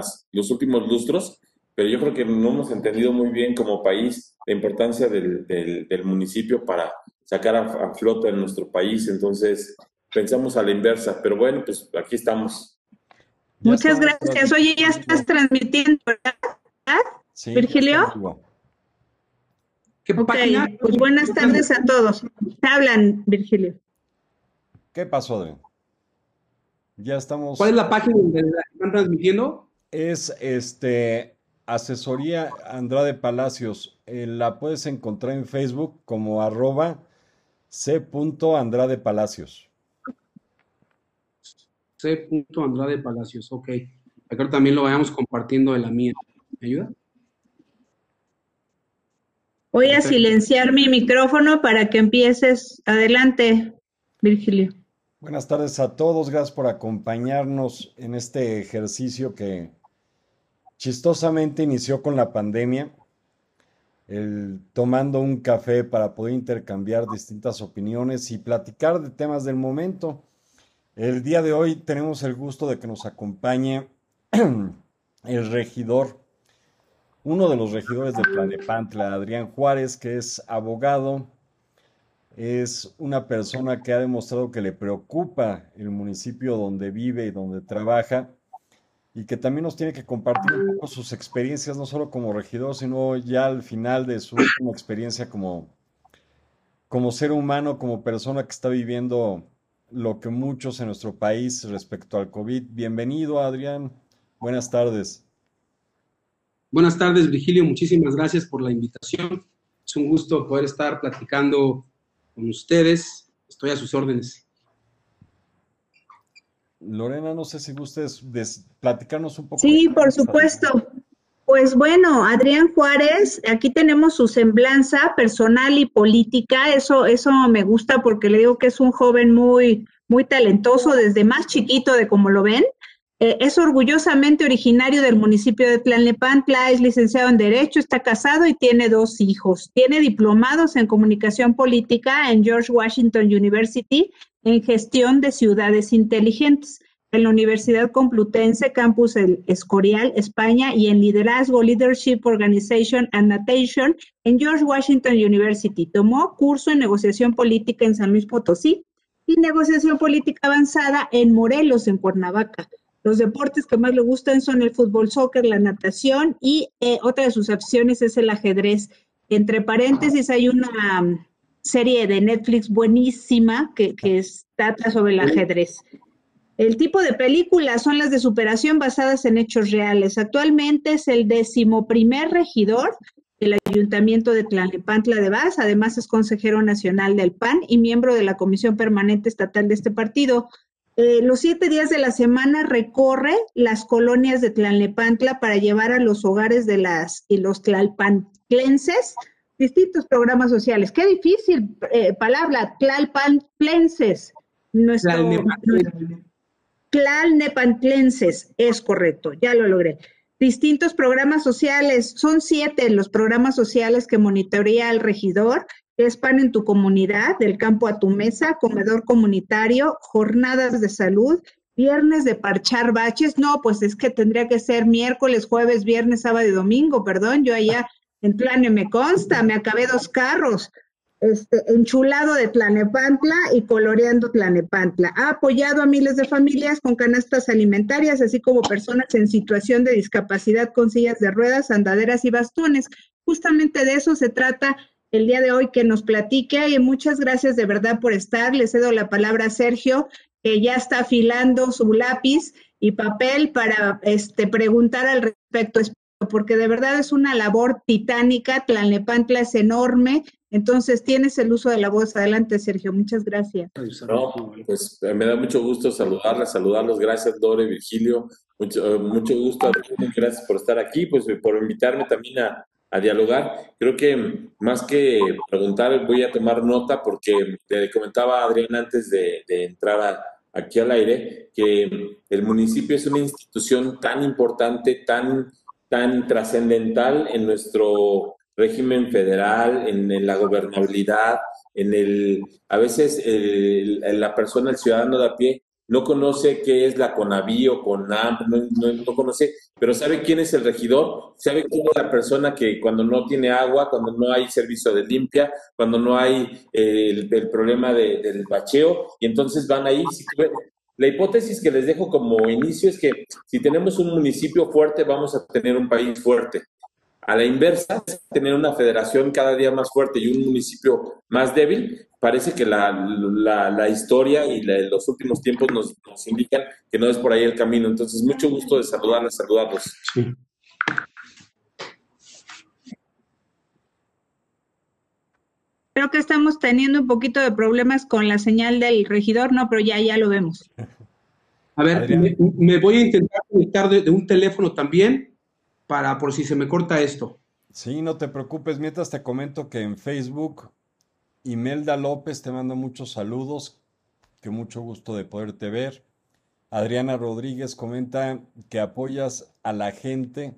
últimas, los últimos lustros, pero yo creo que no hemos entendido muy bien como país la importancia del, del, municipio para sacar a, flota en nuestro país. Entonces, pensamos a la inversa, pero bueno, pues aquí estamos. Muchas gracias. Oye, ya estás transmitiendo, ¿verdad? Sí, Virgilio. ¿Qué pues buenas tardes a todos. Hablan, Virgilio. ¿Qué pasó, Adrián? Ya estamos. ¿Cuál es la página donde están transmitiendo? Es este Asesoría Andrade Palacios. Eh, la puedes encontrar en Facebook como arroba c. Andrade Palacios. C. Andrade Palacios, ok. Acá también lo vayamos compartiendo de la mía. ¿Me ayuda? Voy a silenciar mi micrófono para que empieces. Adelante, Virgilio. Buenas tardes a todos. Gracias por acompañarnos en este ejercicio que chistosamente inició con la pandemia, el, tomando un café para poder intercambiar distintas opiniones y platicar de temas del momento. El día de hoy tenemos el gusto de que nos acompañe el regidor, uno de los regidores de Planepantla, Adrián Juárez, que es abogado, es una persona que ha demostrado que le preocupa el municipio donde vive y donde trabaja y que también nos tiene que compartir un poco sus experiencias, no solo como regidor, sino ya al final de su última experiencia como, como ser humano, como persona que está viviendo lo que muchos en nuestro país respecto al COVID. Bienvenido, Adrián. Buenas tardes. Buenas tardes, Virgilio. Muchísimas gracias por la invitación. Es un gusto poder estar platicando con ustedes. Estoy a sus órdenes. Lorena, no sé si gustes platicarnos un poco. Sí, por supuesto. Pues bueno, Adrián Juárez, aquí tenemos su semblanza personal y política. Eso, eso me gusta porque le digo que es un joven muy, muy talentoso desde más chiquito de como lo ven. Eh, es orgullosamente originario del municipio de Tlalnepantla, es licenciado en Derecho, está casado y tiene dos hijos. Tiene diplomados en comunicación política en George Washington University en gestión de ciudades inteligentes en la Universidad Complutense, Campus Escorial, España, y en Liderazgo, Leadership Organization and Natation en George Washington University. Tomó curso en negociación política en San Luis Potosí y negociación política avanzada en Morelos, en Cuernavaca. Los deportes que más le gustan son el fútbol, soccer, la natación y eh, otra de sus opciones es el ajedrez. Entre paréntesis hay una serie de Netflix buenísima que, que trata sobre el ajedrez. El tipo de películas son las de superación basadas en hechos reales. Actualmente es el decimoprimer regidor del Ayuntamiento de Tlalnepantla de Vaz. Además es consejero nacional del PAN y miembro de la Comisión Permanente Estatal de este partido. Eh, los siete días de la semana recorre las colonias de Tlalnepantla para llevar a los hogares de las y los tlalpantlenses distintos programas sociales. Qué difícil eh, palabra, tlalpantlenses. Nuestro, tlalnepantlenses, es correcto, ya lo logré. Distintos programas sociales, son siete los programas sociales que monitorea el regidor, es PAN en tu comunidad, del campo a tu mesa, comedor comunitario, jornadas de salud, viernes de parchar baches, no, pues es que tendría que ser miércoles, jueves, viernes, sábado y domingo, perdón, yo allá en Plane me consta, me acabé dos carros, este, enchulado de Tlanepantla y coloreando Tlanepantla. Ha apoyado a miles de familias con canastas alimentarias, así como personas en situación de discapacidad con sillas de ruedas, andaderas y bastones. Justamente de eso se trata el día de hoy que nos platique y muchas gracias de verdad por estar. Le cedo la palabra a Sergio, que ya está afilando su lápiz y papel para este, preguntar al respecto porque de verdad es una labor titánica, Tlalnepantla es enorme, entonces tienes el uso de la voz. Adelante, Sergio, muchas gracias. No, pues eh, me da mucho gusto saludarles, saludarlos, gracias Dore, Virgilio, mucho, eh, mucho gusto, gracias por estar aquí, pues por invitarme también a, dialogar. Creo que más que preguntar, voy a tomar nota porque le comentaba a Adrián antes de, entrar aquí al aire que el municipio es una institución tan importante, tan tan trascendental en nuestro régimen federal, en, la gobernabilidad, en el, a veces la persona, el ciudadano de a pie, no conoce qué es la CONAVI o CONAMP, no, no, conoce, pero sabe quién es el regidor, sabe quién es la persona que cuando no tiene agua, cuando no hay servicio de limpia, cuando no hay eh, el, problema del bacheo, y entonces van ahí. la hipótesis que les dejo como inicio es que si tenemos un municipio fuerte, vamos a tener un país fuerte. A la inversa, tener una federación cada día más fuerte y un municipio más débil, parece que la, la, historia y los últimos tiempos nos, indican que no es por ahí el camino. Entonces, mucho gusto de saludarles, saludarlos. Creo que estamos teniendo un poquito de problemas con la señal del regidor, no, pero ya, ya lo vemos. A ver, me, voy a intentar conectar de un teléfono también para por si se me corta esto. Sí, no te preocupes. Mientras te comento que en Facebook, Imelda López te manda muchos saludos. Que mucho gusto de poderte ver. Adriana Rodríguez comenta que apoyas a la gente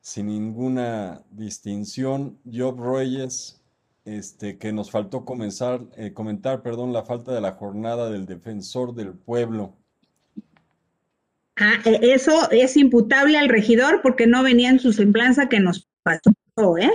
sin ninguna distinción. Job Reyes, este, que nos faltó comenzar, eh, comentar, perdón, la falta de la jornada del defensor del pueblo. Ah, e, eso es imputable al regidor porque no venía en su semblanza que nos pasó, ¿eh?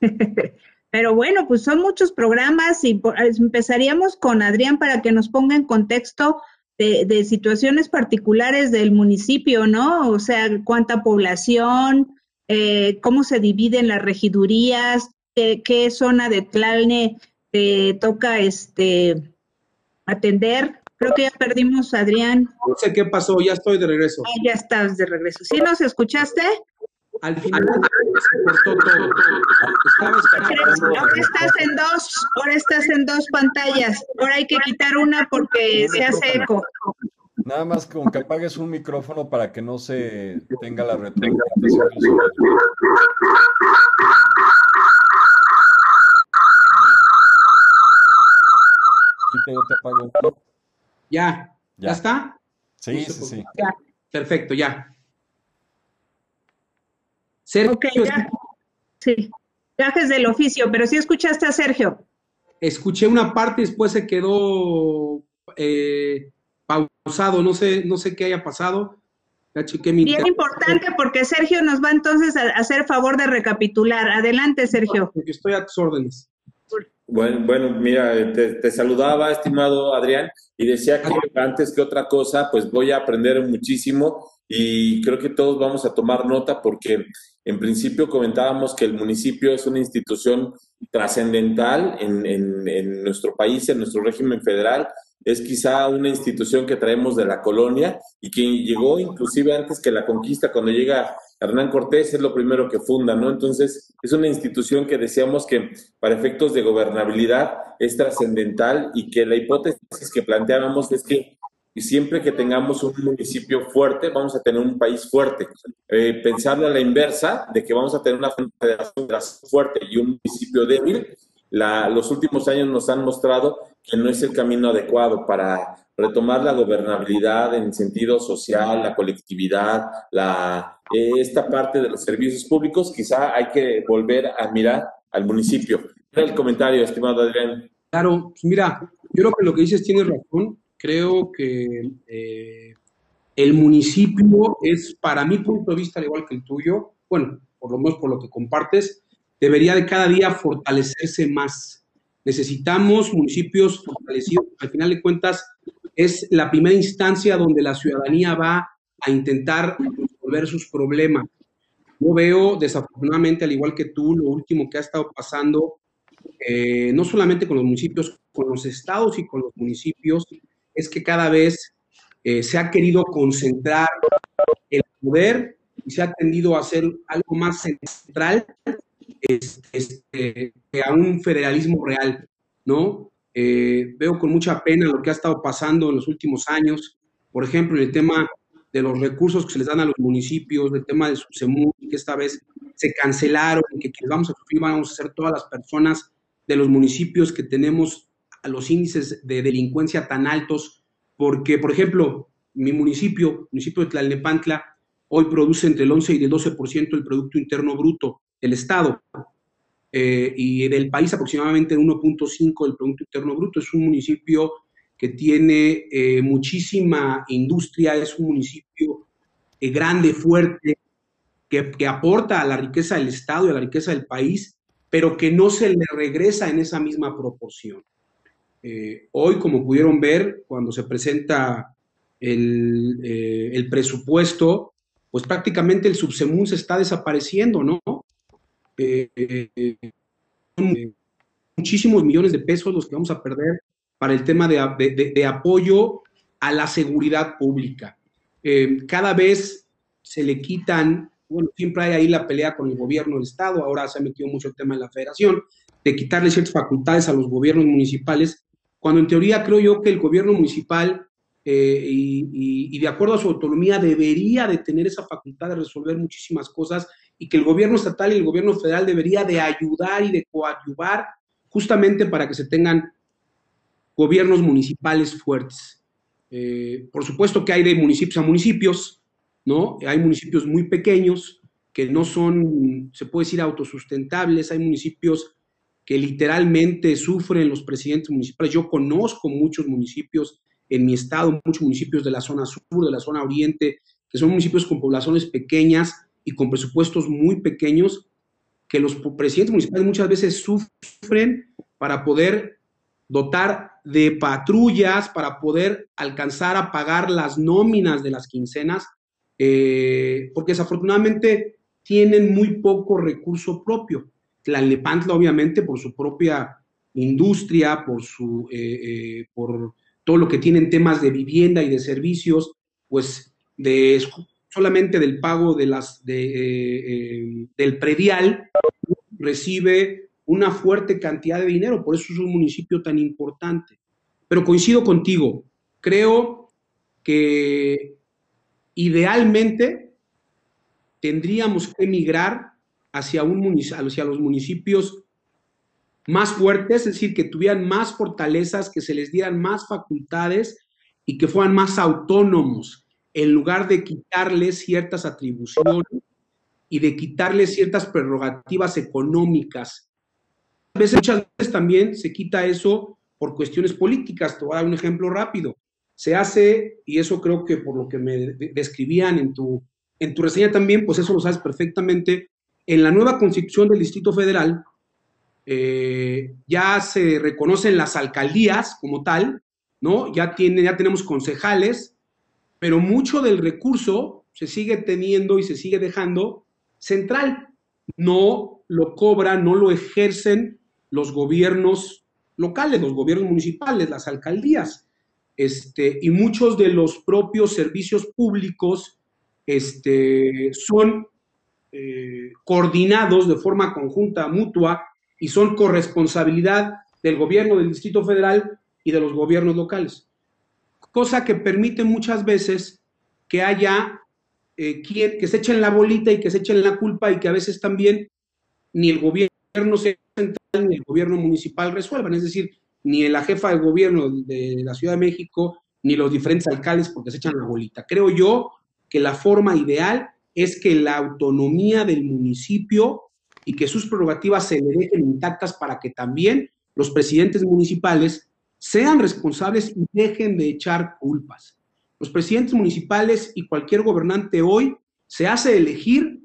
Pero bueno, pues son muchos programas y empezaríamos con Adrián para que nos ponga en contexto de, situaciones particulares del municipio, ¿no? O sea, cuánta población, eh, cómo se dividen las regidurías, qué, zona de Tlalne te toca este atender. Creo que ya perdimos a Adrián. No sé qué pasó, ya estoy de regreso. Ah, ya estás de regreso. ¿Sí nos escuchaste? Al final se cortó todo. Ahora estás en dos, ahora estás en dos pantallas. Ahora hay que quitar una porque se hace eco. Nada más con que apagues un micrófono para que no se tenga la retroalimentación. Y te apago ya. ya. está? Sí, sí, sí. Ya. Perfecto, ya. Sergio. ya. Sí. Viajes del oficio, pero sí escuchaste a Sergio. Escuché una parte, después se quedó eh, pausado, no sé, no sé qué haya pasado. Bien importante porque Sergio nos va entonces a hacer favor de recapitular. Adelante, Sergio. Porque estoy a tus órdenes. Bueno, bueno, mira, te, saludaba, estimado Adrián, y decía que antes que otra cosa, pues voy a aprender muchísimo y creo que todos vamos a tomar nota porque en principio comentábamos que el municipio es una institución trascendental en, en, nuestro país, en nuestro régimen federal. Es quizá una institución que traemos de la colonia y que llegó inclusive antes que la conquista, cuando llega Hernán Cortés es lo primero que funda, ¿no? Entonces, es una institución que decíamos que para efectos de gobernabilidad es trascendental y que la hipótesis que planteábamos es que siempre que tengamos un municipio fuerte, vamos a tener un país fuerte. Eh, pensarlo a la inversa, de que vamos a tener una federación fuerte y un municipio débil, los últimos años nos han mostrado que no es el camino adecuado para retomar la gobernabilidad en sentido social, la colectividad, la, esta parte de los servicios públicos, quizá hay que volver a mirar al municipio. El comentario, estimado Adrián. Claro, pues mira, yo creo que lo que dices tiene razón. Creo que eh, el municipio es, para mi punto de vista, al igual que el tuyo, bueno, por lo menos por lo que compartes, debería de cada día fortalecerse más. Necesitamos municipios fortalecidos. Al final de cuentas, es la primera instancia donde la ciudadanía va a intentar resolver sus problemas. Yo veo, desafortunadamente, al igual que tú, lo último que ha estado pasando, eh, no solamente con los municipios, con los estados y con los municipios, es que cada vez eh, se ha querido concentrar el poder y se ha tendido a hacer algo más central este, que a un federalismo real, ¿no? Eh, veo con mucha pena lo que ha estado pasando en los últimos años, por ejemplo, en el tema de los recursos que se les dan a los municipios, del tema del subsemú, que esta vez se cancelaron, que quienes vamos a sufrir vamos a ser todas las personas de los municipios que tenemos a los índices de delincuencia tan altos, porque, por ejemplo, mi municipio, el municipio de Tlalnepantla, hoy produce entre el 11 y el 12% del Producto Interno Bruto del Estado. Eh, y del país aproximadamente 1.5 del Producto Interno Bruto. Es un municipio que tiene eh, muchísima industria, es un municipio eh, grande, fuerte, que, aporta a la riqueza del Estado y a la riqueza del país, pero que no se le regresa en esa misma proporción. Hoy, como pudieron ver, cuando se presenta el, el, presupuesto, pues prácticamente el subsemun se está desapareciendo, ¿no? Muchísimos millones de pesos los que vamos a perder para el tema de, apoyo a la seguridad pública. Eh, cada vez se le quitan, bueno, siempre hay ahí la pelea con el gobierno del Estado, ahora se ha metido mucho el tema de la federación, de quitarle ciertas facultades a los gobiernos municipales, cuando en teoría creo yo que el gobierno municipal eh, y, y, de acuerdo a su autonomía debería de tener esa facultad de resolver muchísimas cosas y que el gobierno estatal y el gobierno federal debería de ayudar y de coadyuvar justamente para que se tengan gobiernos municipales fuertes. Eh, por supuesto que hay de municipios a municipios, ¿no? Hay municipios muy pequeños que no son, se puede decir, autosustentables, hay municipios que literalmente sufren los presidentes municipales. Yo conozco muchos municipios en mi estado, muchos municipios de la zona sur, de la zona oriente, que son municipios con poblaciones pequeñas y con presupuestos muy pequeños, que los presidentes municipales muchas veces sufren para poder dotar de patrullas para poder alcanzar a pagar las nóminas de las quincenas, eh, porque desafortunadamente tienen muy poco recurso propio. La Lepantla, obviamente, por su propia industria, por, su, eh, eh, por todo lo que tienen temas de vivienda y de servicios, pues de, solamente del pago de las, de, del predial, recibe una fuerte cantidad de dinero, por eso es un municipio tan importante. Pero coincido contigo, creo que idealmente tendríamos que migrar hacia, un hacia los municipios más fuertes, es decir, que tuvieran más fortalezas, que se les dieran más facultades y que fueran más autónomos, en lugar de quitarles ciertas atribuciones y de quitarles ciertas prerrogativas económicas muchas veces también se quita eso por cuestiones políticas. Te voy a dar un ejemplo rápido. Se hace, y eso creo que por lo que me describían en tu, en tu reseña también, pues eso lo sabes perfectamente. En la nueva constitución del Distrito Federal eh, ya se reconocen las alcaldías como tal, ¿no? Ya, tiene, ya tenemos concejales, pero mucho del recurso se sigue teniendo y se sigue dejando central. No lo cobran, no lo ejercen los gobiernos locales, los gobiernos municipales, las alcaldías, este, y muchos de los propios servicios públicos este, son eh, coordinados de forma conjunta, mutua, y son corresponsabilidad del gobierno del Distrito Federal y de los gobiernos locales. Cosa que permite muchas veces que haya eh, quien, que se echen la bolita y que se echen la culpa y que a veces también ni el gobierno se ni el gobierno municipal resuelvan, es decir, ni la jefa de gobierno de la Ciudad de México, ni los diferentes alcaldes porque se echan la bolita. Creo yo que la forma ideal es que la autonomía del municipio y que sus prerrogativas se le dejen intactas para que también los presidentes municipales sean responsables y dejen de echar culpas. Los presidentes municipales y cualquier gobernante hoy se hace elegir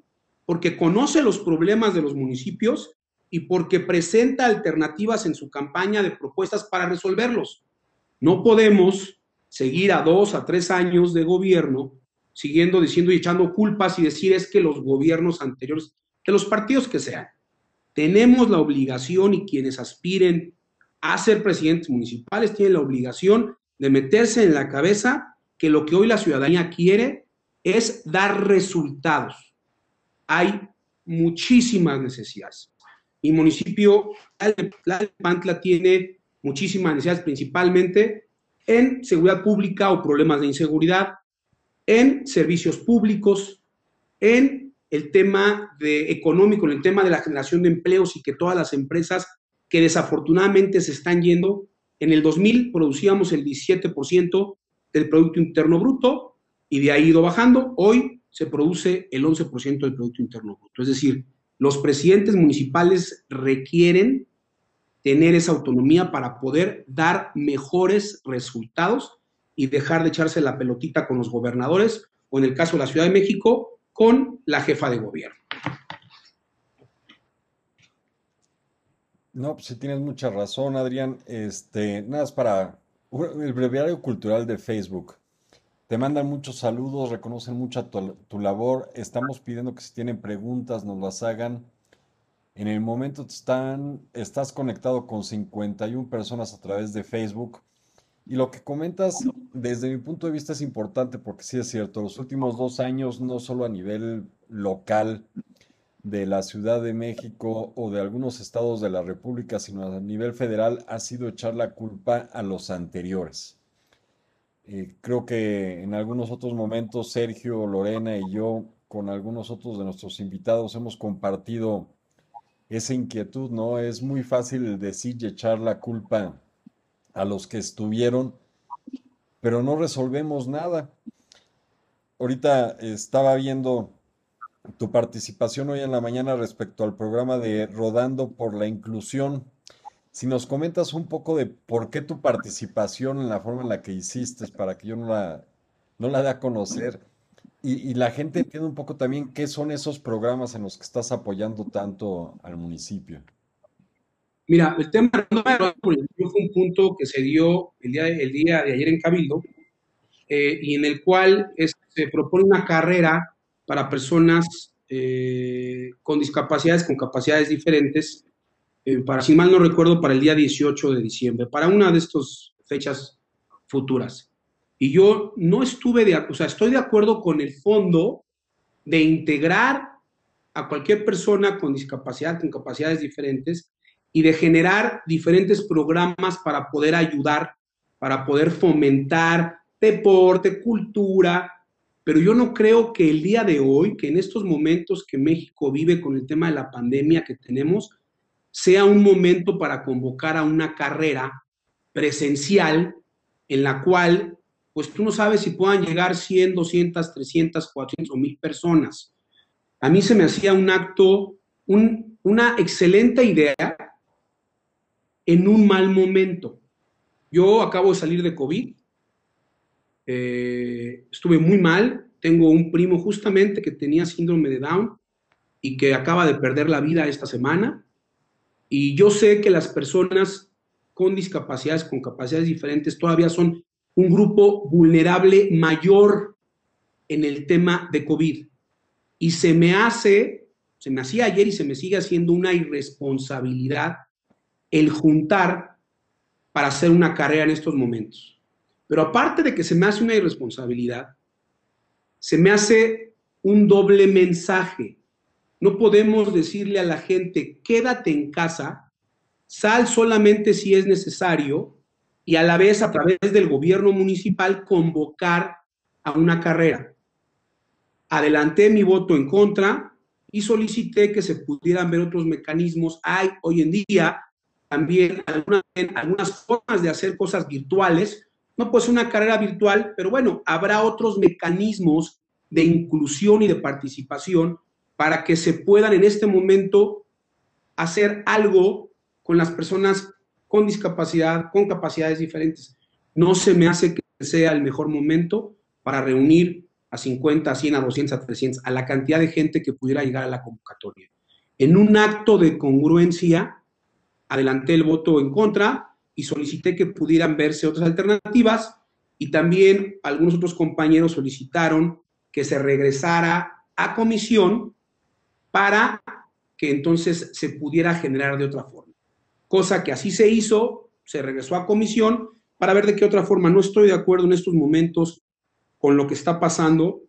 porque conoce los problemas de los municipios y porque presenta alternativas en su campaña de propuestas para resolverlos. No podemos seguir a dos, a tres años de gobierno siguiendo diciendo y echando culpas y decir es que los gobiernos anteriores, de los partidos que sean, tenemos la obligación y quienes aspiren a ser presidentes municipales tienen la obligación de meterse en la cabeza que lo que hoy la ciudadanía quiere es dar resultados. Hay muchísimas necesidades. Mi municipio, Pantla, tiene muchísimas necesidades, principalmente en seguridad pública o problemas de inseguridad, en servicios públicos, en el tema de económico, en el tema de la generación de empleos y que todas las empresas que desafortunadamente se están yendo, en el 2000 producíamos el 17% del Producto Interno Bruto y de ahí ido bajando. Hoy se produce el 11% del Producto Interno Bruto. Es decir, los presidentes municipales requieren tener esa autonomía para poder dar mejores resultados y dejar de echarse la pelotita con los gobernadores o en el caso de la Ciudad de México con la jefa de gobierno. No, pues tienes mucha razón, Adrián. Este, nada, es para el breviario cultural de Facebook. Te mandan muchos saludos, reconocen mucho tu, tu, labor. Estamos pidiendo que si tienen preguntas nos las hagan. En el momento están, estás conectado con 51 personas a través de Facebook. Y lo que comentas, desde mi punto de vista, es importante porque sí es cierto, los últimos dos años, no solo a nivel local de la Ciudad de México o de algunos estados de la República, sino a nivel federal, ha sido echar la culpa a los anteriores. Eh, creo que en algunos otros momentos Sergio, Lorena y yo, con algunos otros de nuestros invitados, hemos compartido esa inquietud, ¿no? Es muy fácil decir y echar la culpa a los que estuvieron, pero no resolvemos nada. Ahorita estaba viendo tu participación hoy en la mañana respecto al programa de Rodando por la Inclusión. Si nos comentas un poco de por qué tu participación en la forma en la que hiciste, para que yo no la, no la dé a conocer, y, la gente entienda un poco también qué son esos programas en los que estás apoyando tanto al municipio. Mira, el tema de fue un punto que se dio el día de, día de ayer en Cabildo eh, y en el cual se propone una carrera para personas eh, con discapacidades, con capacidades diferentes, eh, para, si mal no recuerdo, para el día 18 de diciembre, para una de estas fechas futuras. Y yo no estuve de, o sea, estoy de acuerdo con el fondo de integrar a cualquier persona con discapacidad, con capacidades diferentes, y de generar diferentes programas para poder ayudar, para poder fomentar deporte, cultura, pero yo no creo que el día de hoy, que en estos momentos que México vive con el tema de la pandemia que tenemos, sea un momento para convocar a una carrera presencial en la cual, pues tú no sabes si puedan llegar 100, 200, 300, 400 o 1000 personas. A mí se me hacía un acto, una excelente idea en un mal momento. Yo acabo de salir de COVID, eh, estuve muy mal, tengo un primo justamente que tenía síndrome de Down y que acaba de perder la vida esta semana. Y yo sé que las personas con discapacidades, con capacidades diferentes, todavía son un grupo vulnerable mayor en el tema de COVID. Y se me hace, se me hacía ayer y se me sigue haciendo una irresponsabilidad el juntar para hacer una carrera en estos momentos. Pero aparte de que se me hace una irresponsabilidad, se me hace un doble mensaje. No podemos decirle a la gente, quédate en casa, sal solamente si es necesario y a la vez a través del gobierno municipal convocar a una carrera. Adelanté mi voto en contra y solicité que se pudieran ver otros mecanismos. Hay hoy en día también algunas, formas de hacer cosas virtuales. No pues una carrera virtual, pero bueno, habrá otros mecanismos de inclusión y de participación para que se puedan en este momento hacer algo con las personas con discapacidad, con capacidades diferentes. No se me hace que sea el mejor momento para reunir a 50, a 100, a 200, a 300, a la cantidad de gente que pudiera llegar a la convocatoria. En un acto de congruencia, adelanté el voto en contra y solicité que pudieran verse otras alternativas y también algunos otros compañeros solicitaron que se regresara a comisión para que entonces se pudiera generar de otra forma. Cosa que así se hizo, se regresó a comisión para ver de qué otra forma. No estoy de acuerdo en estos momentos con lo que está pasando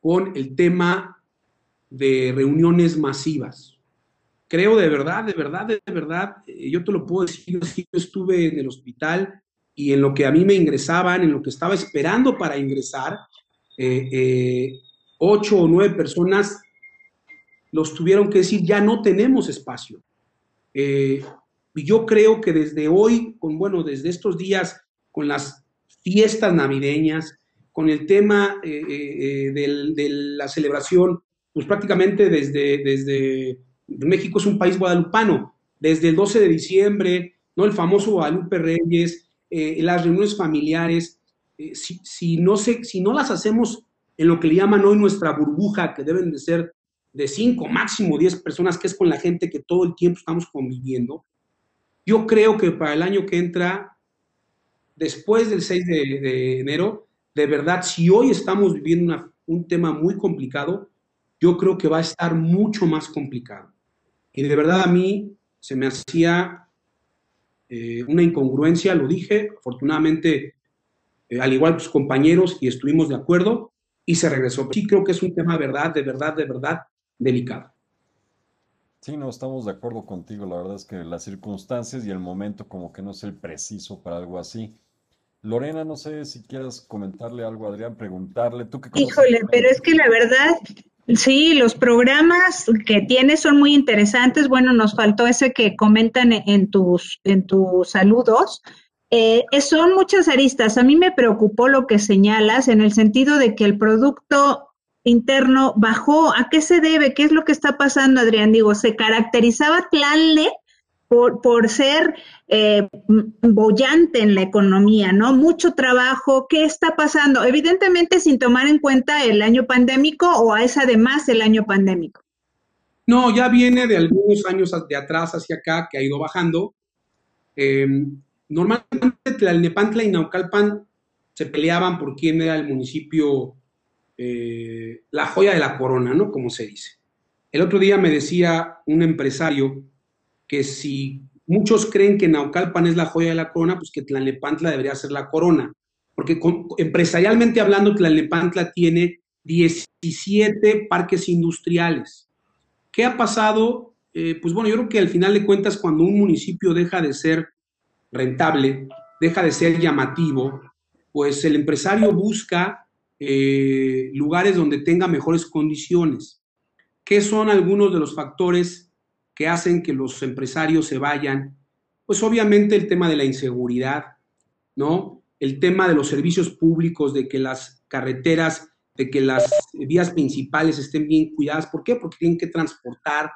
con el tema de reuniones masivas creo de verdad, de verdad, de verdad, eh, yo te lo puedo decir, yo estuve en el hospital y en lo que a mí me ingresaban, en lo que estaba esperando para ingresar, eh, eh, ocho o nueve personas los tuvieron que decir, ya no tenemos espacio. y yo creo que desde hoy, con, bueno, desde estos días, con las fiestas navideñas, con el tema de la celebración, pues prácticamente desde, desde México es un país guadalupano. desde el 12 de diciembre, ¿no? El famoso Guadalupe Reyes, eh, las reuniones familiares, eh, si, no se, si no las hacemos en lo que le llaman hoy nuestra burbuja, que deben de ser de 5, máximo 10 personas, que es con la gente que todo el tiempo estamos conviviendo, yo creo que para el año que entra, después del 6 de, enero, de verdad, si hoy estamos viviendo un tema muy complicado, yo creo que va a estar mucho más complicado. Y de verdad a mí se me hacía eh, una incongruencia, lo dije, afortunadamente, eh, al igual que sus compañeros, y estuvimos de acuerdo, y se regresó. Sí creo que es un tema de verdad, de verdad, de verdad delicado. Sí, no, estamos de acuerdo contigo. La verdad es que las circunstancias y el momento como que no es el preciso para algo así. Lorena, no sé si quieras comentarle algo a Adrián, preguntarle. ¿Tú qué Híjole, pero es que la verdad, sí, los programas que tienes son muy interesantes. Bueno, nos faltó ese que comentan en tus, en tus saludos. Eh, son muchas aristas. A mí me preocupó lo que señalas en el sentido de que el producto interno bajó. ¿A qué se debe? ¿Qué es lo que está pasando, Adrián? Digo, se caracterizaba Tlalne por, ser eh, bollante en la economía, ¿no? Mucho trabajo. ¿Qué está pasando? Evidentemente sin tomar en cuenta el año pandémico o es además el año pandémico. No, ya viene de algunos años de atrás hacia acá que ha ido bajando. Em, normalmente Tlalnepantla y Naucalpan se peleaban por quién era el municipio eh, la joya de la corona, ¿no? Como se dice. El otro día me decía un empresario que si muchos creen que Naucalpan es la joya de la corona, pues que Tlalnepantla debería ser la corona. Porque empresarialmente hablando, Tlalnepantla tiene 17 parques industriales. ¿Qué ha pasado? Eh, pues bueno, yo creo que al final de cuentas, cuando un municipio deja de ser rentable, deja de ser llamativo, pues el empresario busca eh, lugares donde tenga mejores condiciones. ¿Qué son algunos de los factores que hacen que los empresarios se vayan? Pues obviamente el tema de la inseguridad, ¿no? El tema de los servicios públicos, de que las carreteras, de que las vías principales estén bien cuidadas. ¿Por qué? Porque tienen que transportar.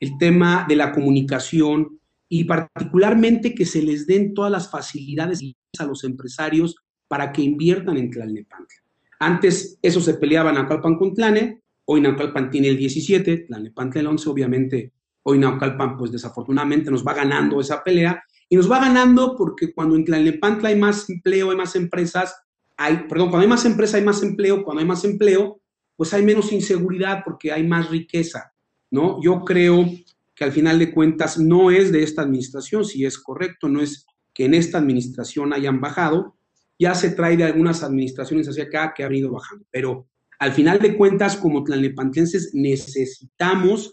El tema de la comunicación y particularmente que se les den todas las facilidades a los empresarios para que inviertan en Tlalnepantla. Antes eso se peleaba Naucalpan con Tlane, hoy Naucalpan tiene el 17, Tlalnepantla el 11, obviamente hoy Naucalpan pues desafortunadamente nos va ganando esa pelea y nos va ganando porque cuando en Tlalnepantla hay más empleo, hay más empresas, hay, perdón, cuando hay más empresa hay más empleo, cuando hay más empleo pues hay menos inseguridad porque hay más riqueza, ¿no? Yo creo que al final de cuentas no es de esta administración, si es correcto, no es que en esta administración hayan bajado, ya se trae de algunas administraciones hacia acá que ha ido bajando. Pero al final de cuentas, como tlalnepantlenses, necesitamos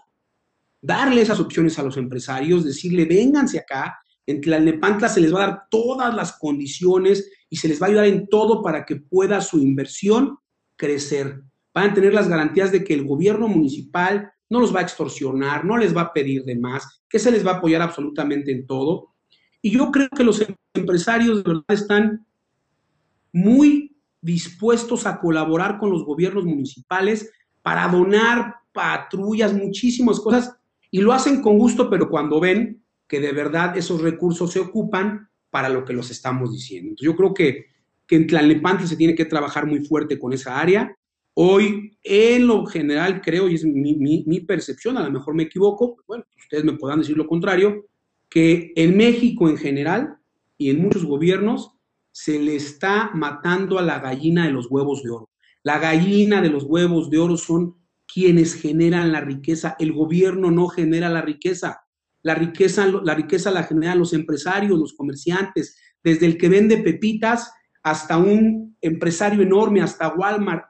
darle esas opciones a los empresarios, decirle, vénganse acá, en Tlalnepantla se les va a dar todas las condiciones y se les va a ayudar en todo para que pueda su inversión crecer. Van a tener las garantías de que el gobierno municipal no los va a extorsionar, no les va a pedir de más, que se les va a apoyar absolutamente en todo. Y yo creo que los empresarios de verdad están muy dispuestos a colaborar con los gobiernos municipales para donar patrullas, muchísimas cosas, y lo hacen con gusto, pero cuando ven que de verdad esos recursos se ocupan para lo que los estamos diciendo. Yo creo que, que en Tlalnepantla se tiene que trabajar muy fuerte con esa área. Hoy, en lo general, creo, y es mi, mi percepción, a lo mejor me equivoco, bueno, ustedes me podrán decir lo contrario, que en México en general y en muchos gobiernos se le está matando a la gallina de los huevos de oro. La gallina de los huevos de oro son quienes generan la riqueza. El gobierno no genera la riqueza. La riqueza, la riqueza la generan los empresarios, los comerciantes, desde el que vende pepitas hasta un empresario enorme, hasta Walmart.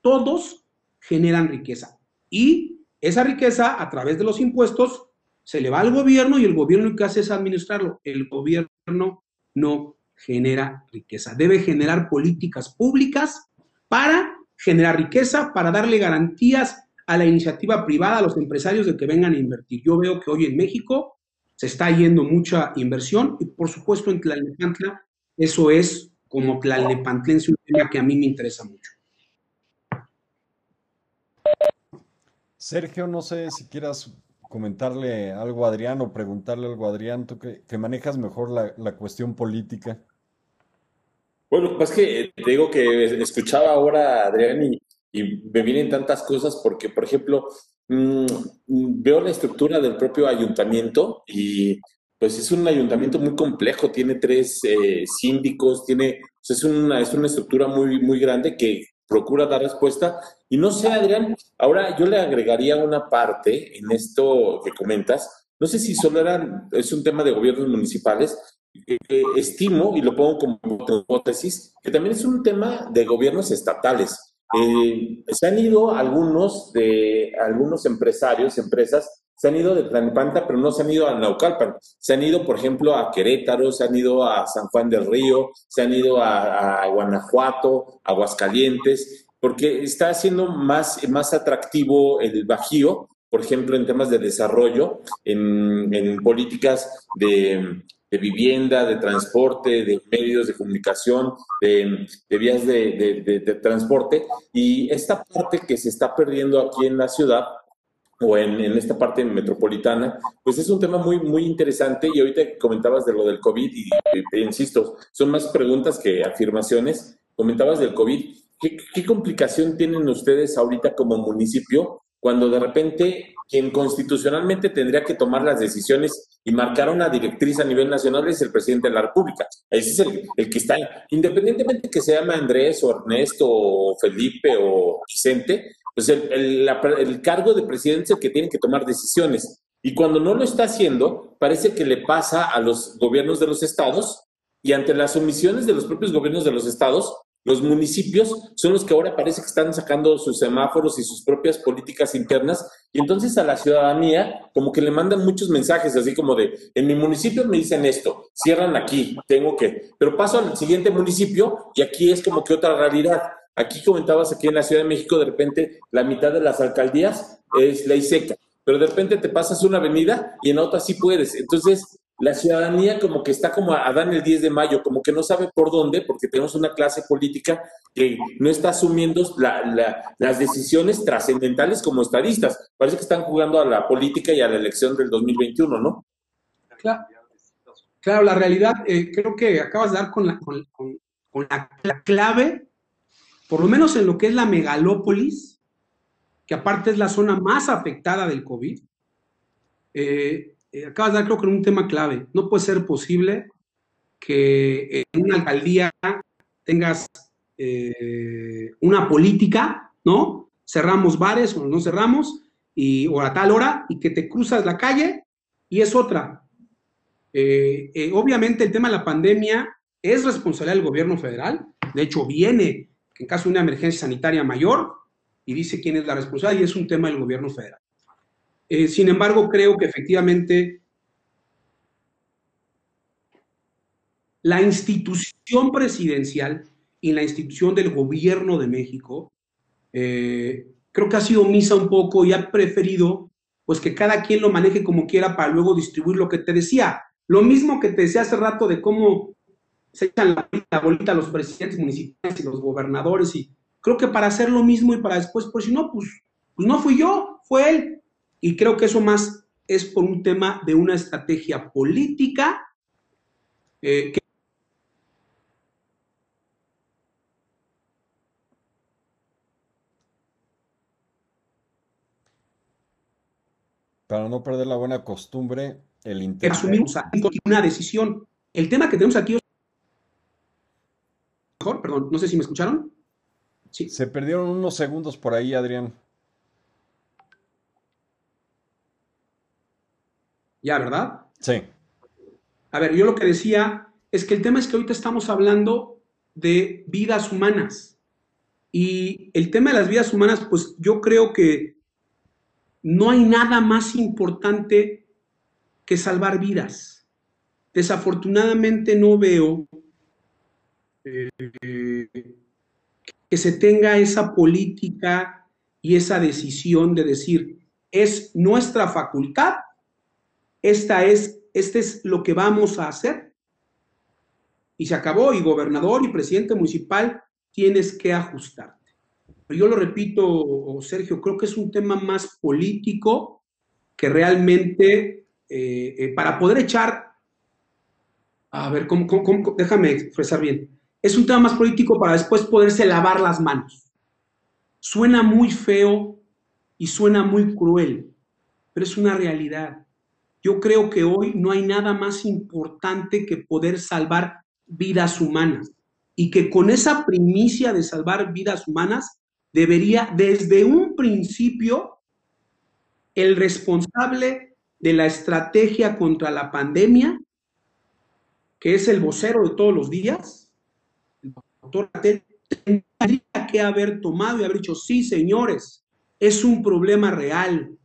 Todos generan riqueza. Y esa riqueza, a través de los impuestos, se le va al gobierno y el gobierno lo que hace es administrarlo. El gobierno no genera riqueza. Debe generar políticas públicas para generar riqueza, para darle garantías a la iniciativa privada, a los empresarios de que vengan a invertir. Yo veo que hoy en México se está yendo mucha inversión y por supuesto en Tlalnepantla eso es como tlalnepantlense un tema que a mí me interesa mucho. Sergio, no sé si quieras comentarle algo a Adrián o preguntarle algo a Adrián, tú que, manejas mejor la, cuestión política. Bueno, pues que te digo que escuchaba ahora a Adrián y, me vienen tantas cosas porque, por ejemplo, mm, veo la estructura del propio ayuntamiento y pues es un ayuntamiento muy complejo, tiene tres eh, síndicos, tiene, pues es, una, es una estructura muy, muy grande que procura dar respuesta. Y no sé, Adrián, ahora yo le agregaría una parte en esto que comentas. No sé si solo era, es un tema de gobiernos municipales. estimo, y lo pongo como hipótesis, que también es un tema de gobiernos estatales. Eh, se han ido algunos de algunos empresarios, empresas, se han ido de Tlalnepantla, pero no se han ido a Naucalpan. Se han ido, por ejemplo, a Querétaro, se han ido a San Juan del Río, se han ido a, Guanajuato, Aguascalientes, porque está haciendo más, más atractivo el Bajío, por ejemplo, en temas de desarrollo, en políticas de, de, vivienda, de transporte, de medios de comunicación, de, vías de, transporte. Y esta parte que se está perdiendo aquí en la ciudad, o en, esta parte metropolitana, pues es un tema muy, muy interesante y ahorita comentabas de lo del COVID y, insisto, son más preguntas que afirmaciones. Comentabas del COVID. ¿Qué, ¿Qué, complicación tienen ustedes ahorita como municipio cuando de repente quien constitucionalmente tendría que tomar las decisiones y marcar una directriz a nivel nacional es el presidente de la República? Ese es el, el que está, independientemente que se llame Andrés o Ernesto o Felipe o Vicente, pues el, el, cargo de presidente es el que tiene que tomar decisiones. Y cuando no lo está haciendo, parece que le pasa a los gobiernos de los estados y ante las omisiones de los propios gobiernos de los estados, los municipios son los que ahora parece que están sacando sus semáforos y sus propias políticas internas y entonces a la ciudadanía como que le mandan muchos mensajes así como de, en mi municipio me dicen esto, cierran aquí, tengo que, pero paso al siguiente municipio y aquí es como que otra realidad. Aquí comentabas aquí en la Ciudad de México, de repente la mitad de las alcaldías es ley seca, pero de repente te pasas una avenida y en otra sí puedes. Entonces, la ciudadanía como que está como a dar el 10 de mayo, como que no sabe por dónde, porque tenemos una clase política que no está asumiendo las decisiones trascendentales como estadistas. Parece que están jugando a la política y a la elección del 2021, ¿no? Claro, la realidad, eh, creo que acabas de dar con la, la clave por lo menos en lo que es la megalópolis, que aparte es la zona más afectada del COVID, eh, eh, acabas de dar creo que un tema clave. No puede ser posible que en una alcaldía tengas eh, una política, ¿no? Cerramos bares o no cerramos, y, o a tal hora, y que te cruzas la calle y es otra. obviamente el tema de la pandemia es responsabilidad del gobierno federal, de hecho viene en caso de una emergencia sanitaria mayor, y dice quién es la responsable, y es un tema del gobierno federal. Eh, sin embargo, creo que efectivamente la institución presidencial y la institución del gobierno de México, eh, creo que ha sido omisa un poco y ha preferido pues que cada quien lo maneje como quiera para luego distribuir lo que te decía. Lo mismo que te decía hace rato de cómo se echan la, bolita a los presidentes municipales y los gobernadores y creo que para hacer lo mismo y para después, por si no, pues, pues no fui yo, fue él. Y creo que eso más es por un tema de una estrategia política eh, que para no perder la buena costumbre, el interés. Asumimos una decisión. El tema que tenemos aquí Perdón, no sé si me escucharon. Sí. Se perdieron unos segundos por ahí, Adrián. Ya, ¿verdad? Sí. A ver, yo lo que decía es que el tema es que ahorita estamos hablando de vidas humanas. Y el tema de las vidas humanas, pues yo creo que no hay nada más importante que salvar vidas. Desafortunadamente no veo eh, que se tenga esa política y esa decisión de decir, es nuestra facultad, esta es, este es lo que vamos a hacer. Y se acabó, y gobernador y presidente municipal, tienes que ajustarte. Pero yo lo repito, Sergio, creo que es un tema más político que realmente, eh, eh, para poder echar, a ver, ¿cómo, déjame expresar bien, es un tema más político para después poderse lavar las manos. Suena muy feo y suena muy cruel, pero es una realidad. Yo creo que hoy no hay nada más importante que poder salvar vidas humanas y que con esa primicia de salvar vidas humanas debería desde un principio el responsable de la estrategia contra la pandemia, que es el vocero de todos los días, el doctor tendría que haber tomado y haber dicho, sí, señores, es un problema real.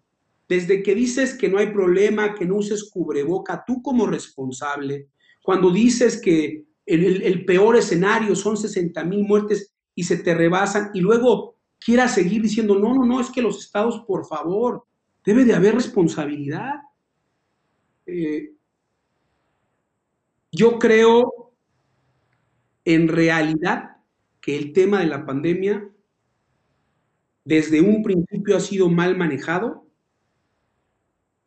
Desde que dices que no hay problema, que no uses cubreboca, tú como responsable, cuando dices que el, el peor escenario son 60 mil muertes y se te rebasan y luego quiera seguir diciendo, no, no, no, es que los estados, por favor, debe de haber responsabilidad. Eh, yo creo en realidad que el tema de la pandemia desde un principio ha sido mal manejado.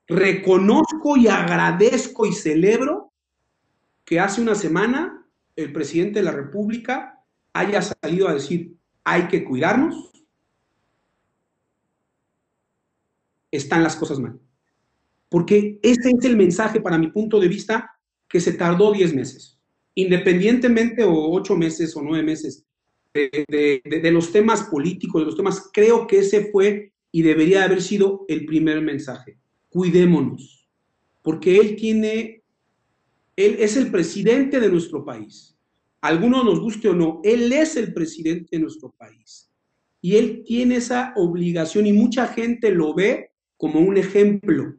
Reconozco y agradezco y celebro que hace una semana el presidente de la República haya salido a decir hay que cuidarnos, están las cosas mal. Porque ese es el mensaje, para mi punto de vista, que se tardó 10 meses, independientemente o 8 meses o 9 meses de, los temas políticos, de los temas, creo que ese fue y debería haber sido el primer mensaje. Cuidémonos, porque él tiene, él es el presidente de nuestro país. Algunos nos guste o no, él es el presidente de nuestro país. Y él tiene esa obligación y mucha gente lo ve como un ejemplo.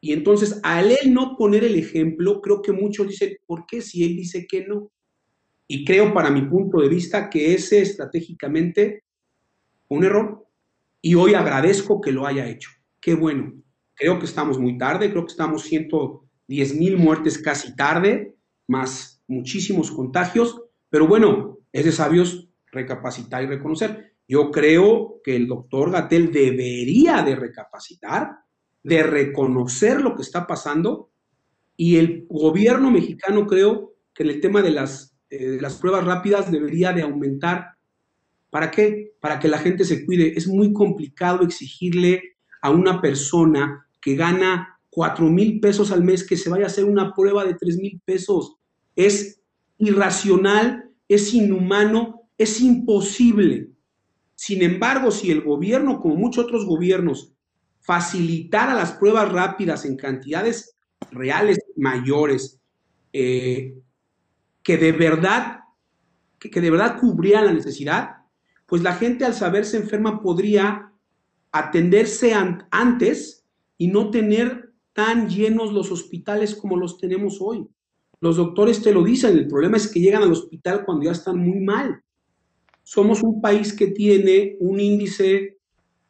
Y entonces, al él no poner el ejemplo, creo que muchos dicen, ¿por qué si él dice que no? Y creo, para mi punto de vista, que ese estratégicamente un error. Y hoy agradezco que lo haya hecho. Qué bueno. Creo que estamos muy tarde, creo que estamos 110 mil muertes casi tarde, más muchísimos contagios. Pero bueno, es de sabios recapacitar y reconocer. Yo creo que el doctor Gatel debería de recapacitar, de reconocer lo que está pasando y el gobierno mexicano creo que en el tema de las, eh, las pruebas rápidas debería de aumentar. ¿Para qué? Para que la gente se cuide. Es muy complicado exigirle a una persona que gana cuatro mil pesos al mes que se vaya a hacer una prueba de tres mil pesos. Es irracional, es inhumano, es imposible. Sin embargo, si el gobierno, como muchos otros gobiernos, facilitara las pruebas rápidas en cantidades reales mayores, eh, que de verdad, que, de verdad cubrían la necesidad, pues la gente al saberse enferma podría atenderse antes y no tener tan llenos los hospitales como los tenemos hoy. Los doctores te lo dicen, el problema es que llegan al hospital cuando ya están muy mal somos un país que tiene un índice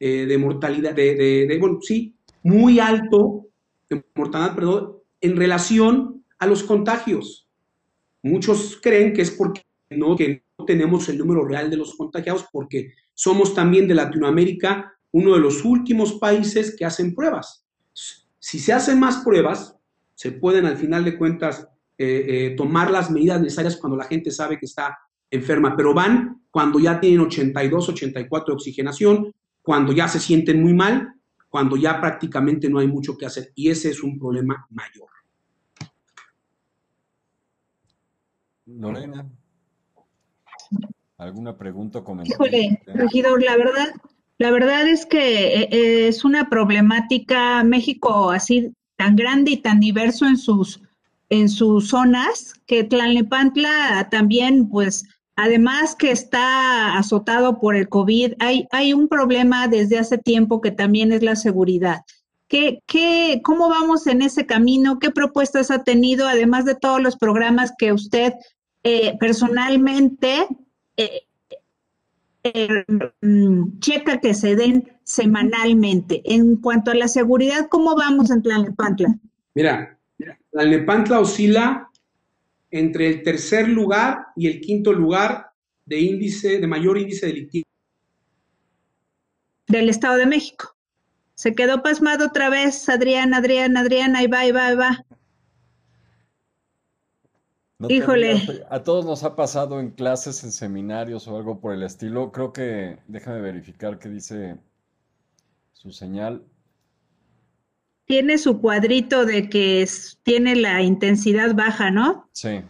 eh, de mortalidad, de, bueno, sí, muy alto, de mortalidad, perdón, en relación a los contagios. Muchos creen que es porque no, que no tenemos el número real de los contagiados, porque somos también de Latinoamérica uno de los últimos países que hacen pruebas. Si se hacen más pruebas, se pueden al final de cuentas eh, eh, tomar las medidas necesarias cuando la gente sabe que está enferma, pero van cuando ya tienen 82, 84 de oxigenación, cuando ya se sienten muy mal, cuando ya prácticamente no hay mucho que hacer. Y ese es un problema mayor. Lorena, ¿alguna pregunta o comentario? Híjole, regidor, la verdad, la verdad es que eh, eh, es una problemática México así tan grande y tan diverso en sus en sus zonas que Tlalnepantla también pues Además que está azotado por el COVID, hay, hay un problema desde hace tiempo que también es la seguridad. ¿Qué, qué, ¿Cómo vamos en ese camino? ¿Qué propuestas ha tenido, además de todos los programas que usted eh, personalmente eh, eh, mm, checa que se den semanalmente? En cuanto a la seguridad, ¿cómo vamos en Tlalnepantla? Mira, Tlalnepantla oscila entre el tercer lugar y el quinto lugar de índice, de mayor índice delictivo. Del Estado de México. Se quedó pasmado otra vez, Adrián, Adrián, Adrián, ahí va, ahí va, ahí va. Híjole. a todos nos ha pasado en clases, en seminarios o algo por el estilo. Creo que, déjame verificar qué dice su señal. Tiene su cuadrito de que tiene la intensidad baja, ¿no? Sí.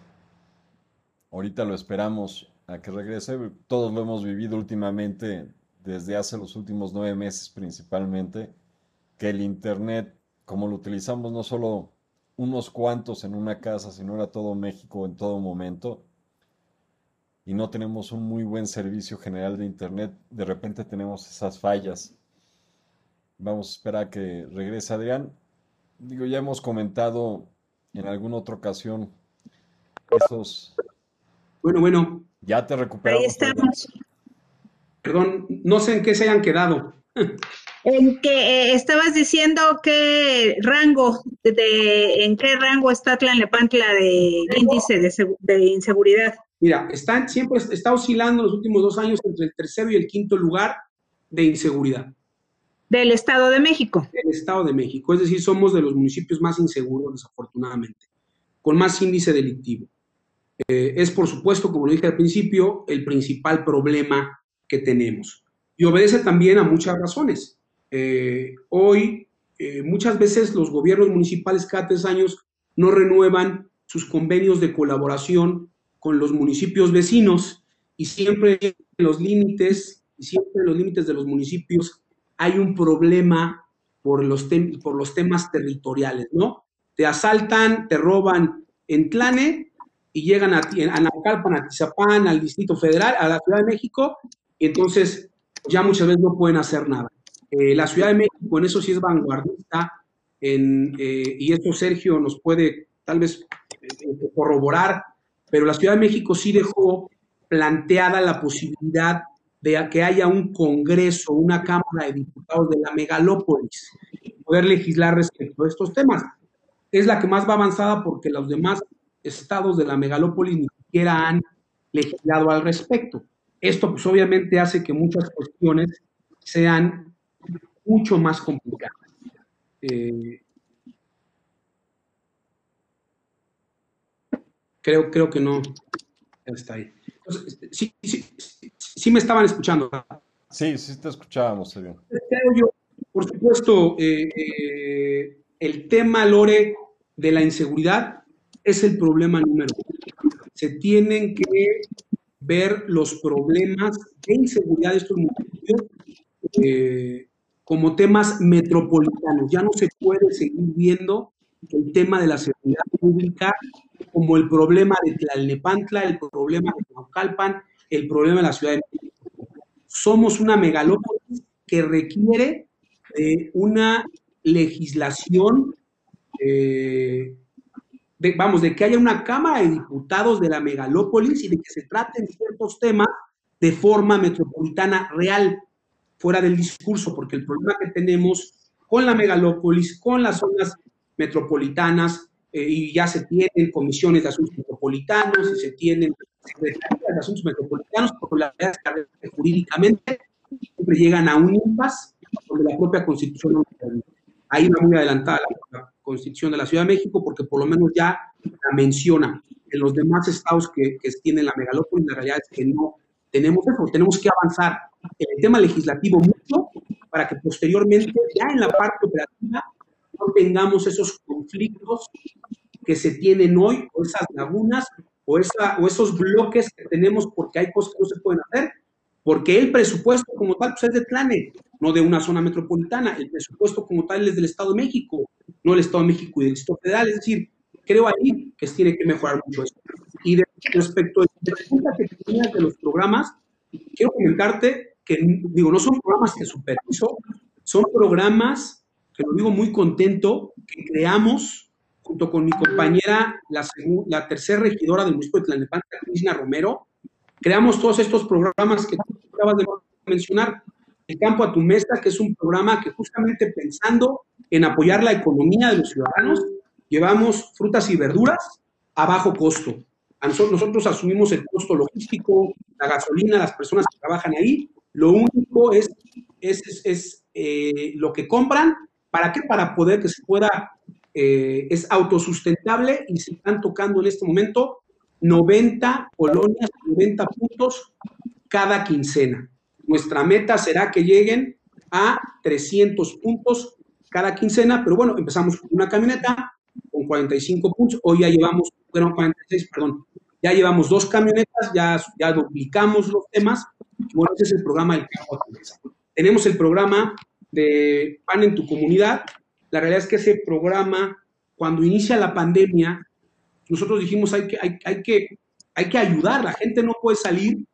Ahorita lo esperamos a que regrese. Todos lo hemos vivido últimamente, desde hace los últimos nueve meses principalmente, que el Internet, como lo utilizamos no solo unos cuantos en una casa, sino era todo México en todo momento, y no tenemos un muy buen servicio general de Internet, de repente tenemos esas fallas. Vamos a esperar a que regrese Adrián. Digo, ya hemos comentado en alguna otra ocasión esos... Bueno, bueno. Ya te recuperamos. Ahí estamos. Perdón, no sé en qué se hayan quedado. En que eh, estabas diciendo qué rango, de, en qué rango está Tlanepantla de índice de, inseguridad. Mira, está, siempre está oscilando los últimos dos años entre el tercero y el quinto lugar de inseguridad. Del Estado de México. Del Estado de México, es decir, somos de los municipios más inseguros, desafortunadamente, con más índice delictivo. Eh, es, por supuesto, como lo dije al principio, el principal problema que tenemos. Y obedece también a muchas razones. Eh, hoy, eh, muchas veces los gobiernos municipales cada tres años no renuevan sus convenios de colaboración con los municipios vecinos y siempre en los límites, siempre en los límites de los municipios hay un problema por los, por los temas territoriales, ¿no? Te asaltan, te roban en Tlane y llegan a, a a Tizapán, al Distrito Federal, a la Ciudad de México, y entonces ya muchas veces no pueden hacer nada. Eh, la Ciudad de México en eso sí es vanguardista, eh, y esto Sergio nos puede tal vez eh, corroborar, pero la Ciudad de México sí dejó planteada la posibilidad de que haya un Congreso, una Cámara de Diputados de la megalópolis, poder legislar respecto a estos temas. Es la que más va avanzada porque los demás estados de la megalópolis ni siquiera han legislado al respecto. Esto pues obviamente hace que muchas cuestiones sean mucho más complicado. Eh, creo, creo que no está ahí. Este, sí, sí, sí, me estaban escuchando. Sí, sí te escuchábamos, yo, por supuesto, eh, eh, el tema, Lore, de la inseguridad es el problema número uno. Se tienen que ver los problemas de inseguridad de estos municipios como temas metropolitanos. Ya no se puede seguir viendo el tema de la seguridad pública como el problema de Tlalnepantla, el problema de Naucalpan, el problema de la Ciudad de México. Somos una megalópolis que requiere de una legislación, eh, vamos, de que haya una Cámara de Diputados de la megalópolis y de que se traten ciertos temas de forma metropolitana real fuera del discurso, porque el problema que tenemos con la megalópolis, con las zonas metropolitanas, eh, y ya se tienen comisiones de asuntos metropolitanos y se tienen secretarías de asuntos metropolitanos, porque la verdad es que jurídicamente siempre llegan a un impasse donde la propia constitución Ahí va muy adelantada la, constitución de la Ciudad de México, porque por lo menos ya la menciona. En los demás estados que, que tienen la megalópolis, la realidad es que no tenemos eso, tenemos que avanzar el tema legislativo mucho para que posteriormente, ya en la parte operativa, no tengamos esos conflictos que se tienen hoy, o esas lagunas, o, esa, o esos bloques que tenemos porque hay cosas que no se pueden hacer, porque el presupuesto como tal pues es de Tlane, no de una zona metropolitana, el presupuesto como tal es del Estado de México, no del Estado de México y del Distrito Federal, es decir, creo ahí que tiene que mejorar mucho eso. Y respecto a la pregunta que tenías de los programas, quiero comentarte que, digo, no son programas que superviso, son programas, que lo digo muy contento, que creamos junto con mi compañera, la, la tercera regidora del municipio de Tlalnepantla, Cristina Romero, creamos todos estos programas que tú acabas de mencionar. El Campo a tu Mesa, que es un programa que justamente pensando en apoyar la economía de los ciudadanos, llevamos frutas y verduras a bajo costo. nosotros asumimos el costo logístico, la gasolina, las personas que trabajan ahí, lo único es, es, eh, lo que compran. ¿Para qué? Para poder que se pueda, eh, es autosustentable y se están tocando en este momento 90 colonias, 90 puntos cada quincena. Nuestra meta será que lleguen a 300 puntos cada quincena, pero bueno, empezamos con una camioneta con 45 puntos, hoy ya llevamos, bueno, 46, perdón, ya llevamos dos camionetas, ya, ya duplicamos los temas, bueno, ese es el programa del campo Tenemos el programa de PAN en tu comunidad, la realidad es que ese programa, cuando inicia la pandemia, nosotros dijimos hay que, hay, hay que, hay que ayudar, la gente no puede salir,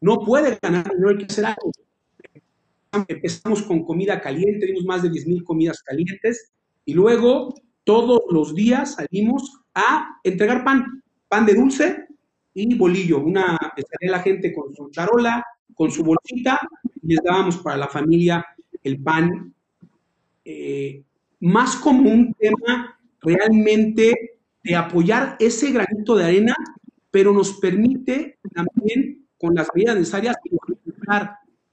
no puede ganar, no hay que hacer algo. Empezamos con comida caliente, dimos más de 10 mil comidas calientes y luego todos los días salimos a entregar pan, pan de dulce y bolillo. Una, estaría la gente con su charola, con su bolsita les dábamos para la familia el pan. Eh, más como un tema realmente de apoyar ese granito de arena, pero nos permite también con las medidas necesarias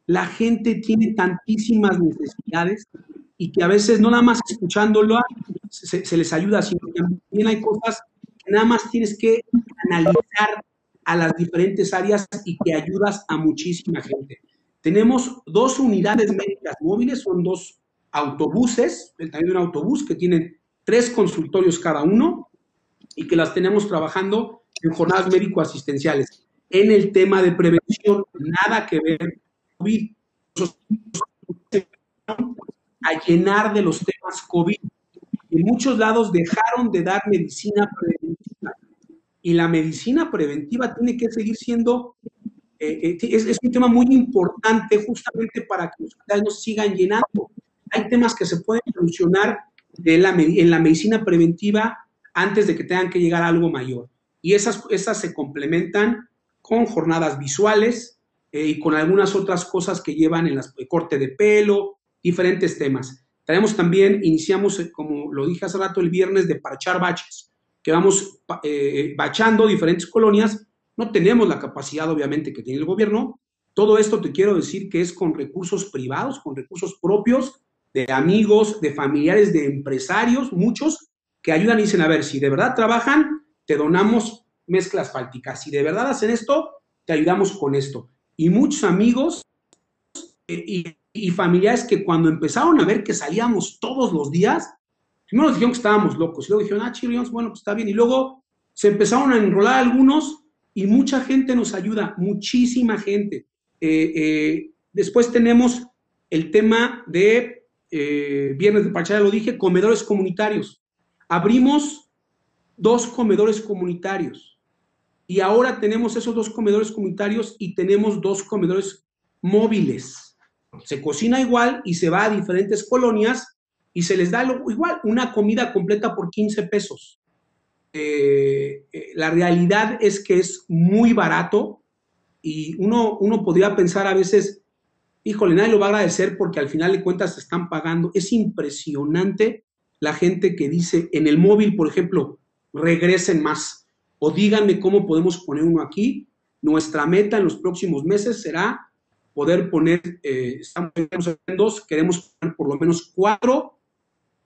la gente tiene tantísimas necesidades y que a veces no nada más escuchándolo se, se, les ayuda, sino que también hay cosas que nada más tienes que analizar a las diferentes áreas y que ayudas a muchísima gente. Tenemos dos unidades médicas móviles, son dos autobuses, el tamaño de un autobús que tienen tres consultorios cada uno y que las tenemos trabajando en jornadas médico-asistenciales en el tema de prevención, nada que ver COVID. A llenar de los temas COVID. En muchos lados dejaron de dar medicina preventiva. Y la medicina preventiva tiene que seguir siendo, eh, eh, es, un tema muy importante justamente para que los ciudadanos sigan llenando. Hay temas que se pueden solucionar de la, en la medicina preventiva antes de que tengan que llegar a algo mayor. Y esas, esas se complementan con jornadas visuales eh, y con algunas otras cosas que llevan en las, corte de pelo, diferentes temas. Tenemos también, iniciamos, eh, como lo dije hace rato, el viernes de parchar baches, que vamos eh, bachando diferentes colonias. No tenemos la capacidad, obviamente, que tiene el gobierno. Todo esto te quiero decir que es con recursos privados, con recursos propios de amigos, de familiares, de empresarios, muchos que ayudan y dicen, a ver, si de verdad trabajan, te donamos mezcla asfáltica. Si de verdad hacen esto, te ayudamos con esto. Y muchos amigos eh, y, familiares que cuando empezaron a ver que salíamos todos los días, primero nos dijeron que estábamos locos, y luego dijeron, ah, chirions, bueno, pues está bien. Y luego se empezaron a enrolar algunos y mucha gente nos ayuda, muchísima gente. Eh, eh, después tenemos el tema de Viernes de Parchada, lo dije, comedores comunitarios. Abrimos dos comedores comunitarios. Y ahora tenemos esos dos comedores comunitarios y tenemos dos comedores móviles. Se cocina igual y se va a diferentes colonias y se les da igual una comida completa por 15 pesos. Eh, eh, la realidad es que es muy barato y uno, uno podría pensar a veces, híjole, nadie lo va a agradecer porque al final de cuentas se están pagando. Es impresionante la gente que dice en el móvil, por ejemplo, regresen más o díganme cómo podemos poner uno aquí. Nuestra meta en los próximos meses será poder poner, eh, estamos en dos, queremos poner por lo menos cuatro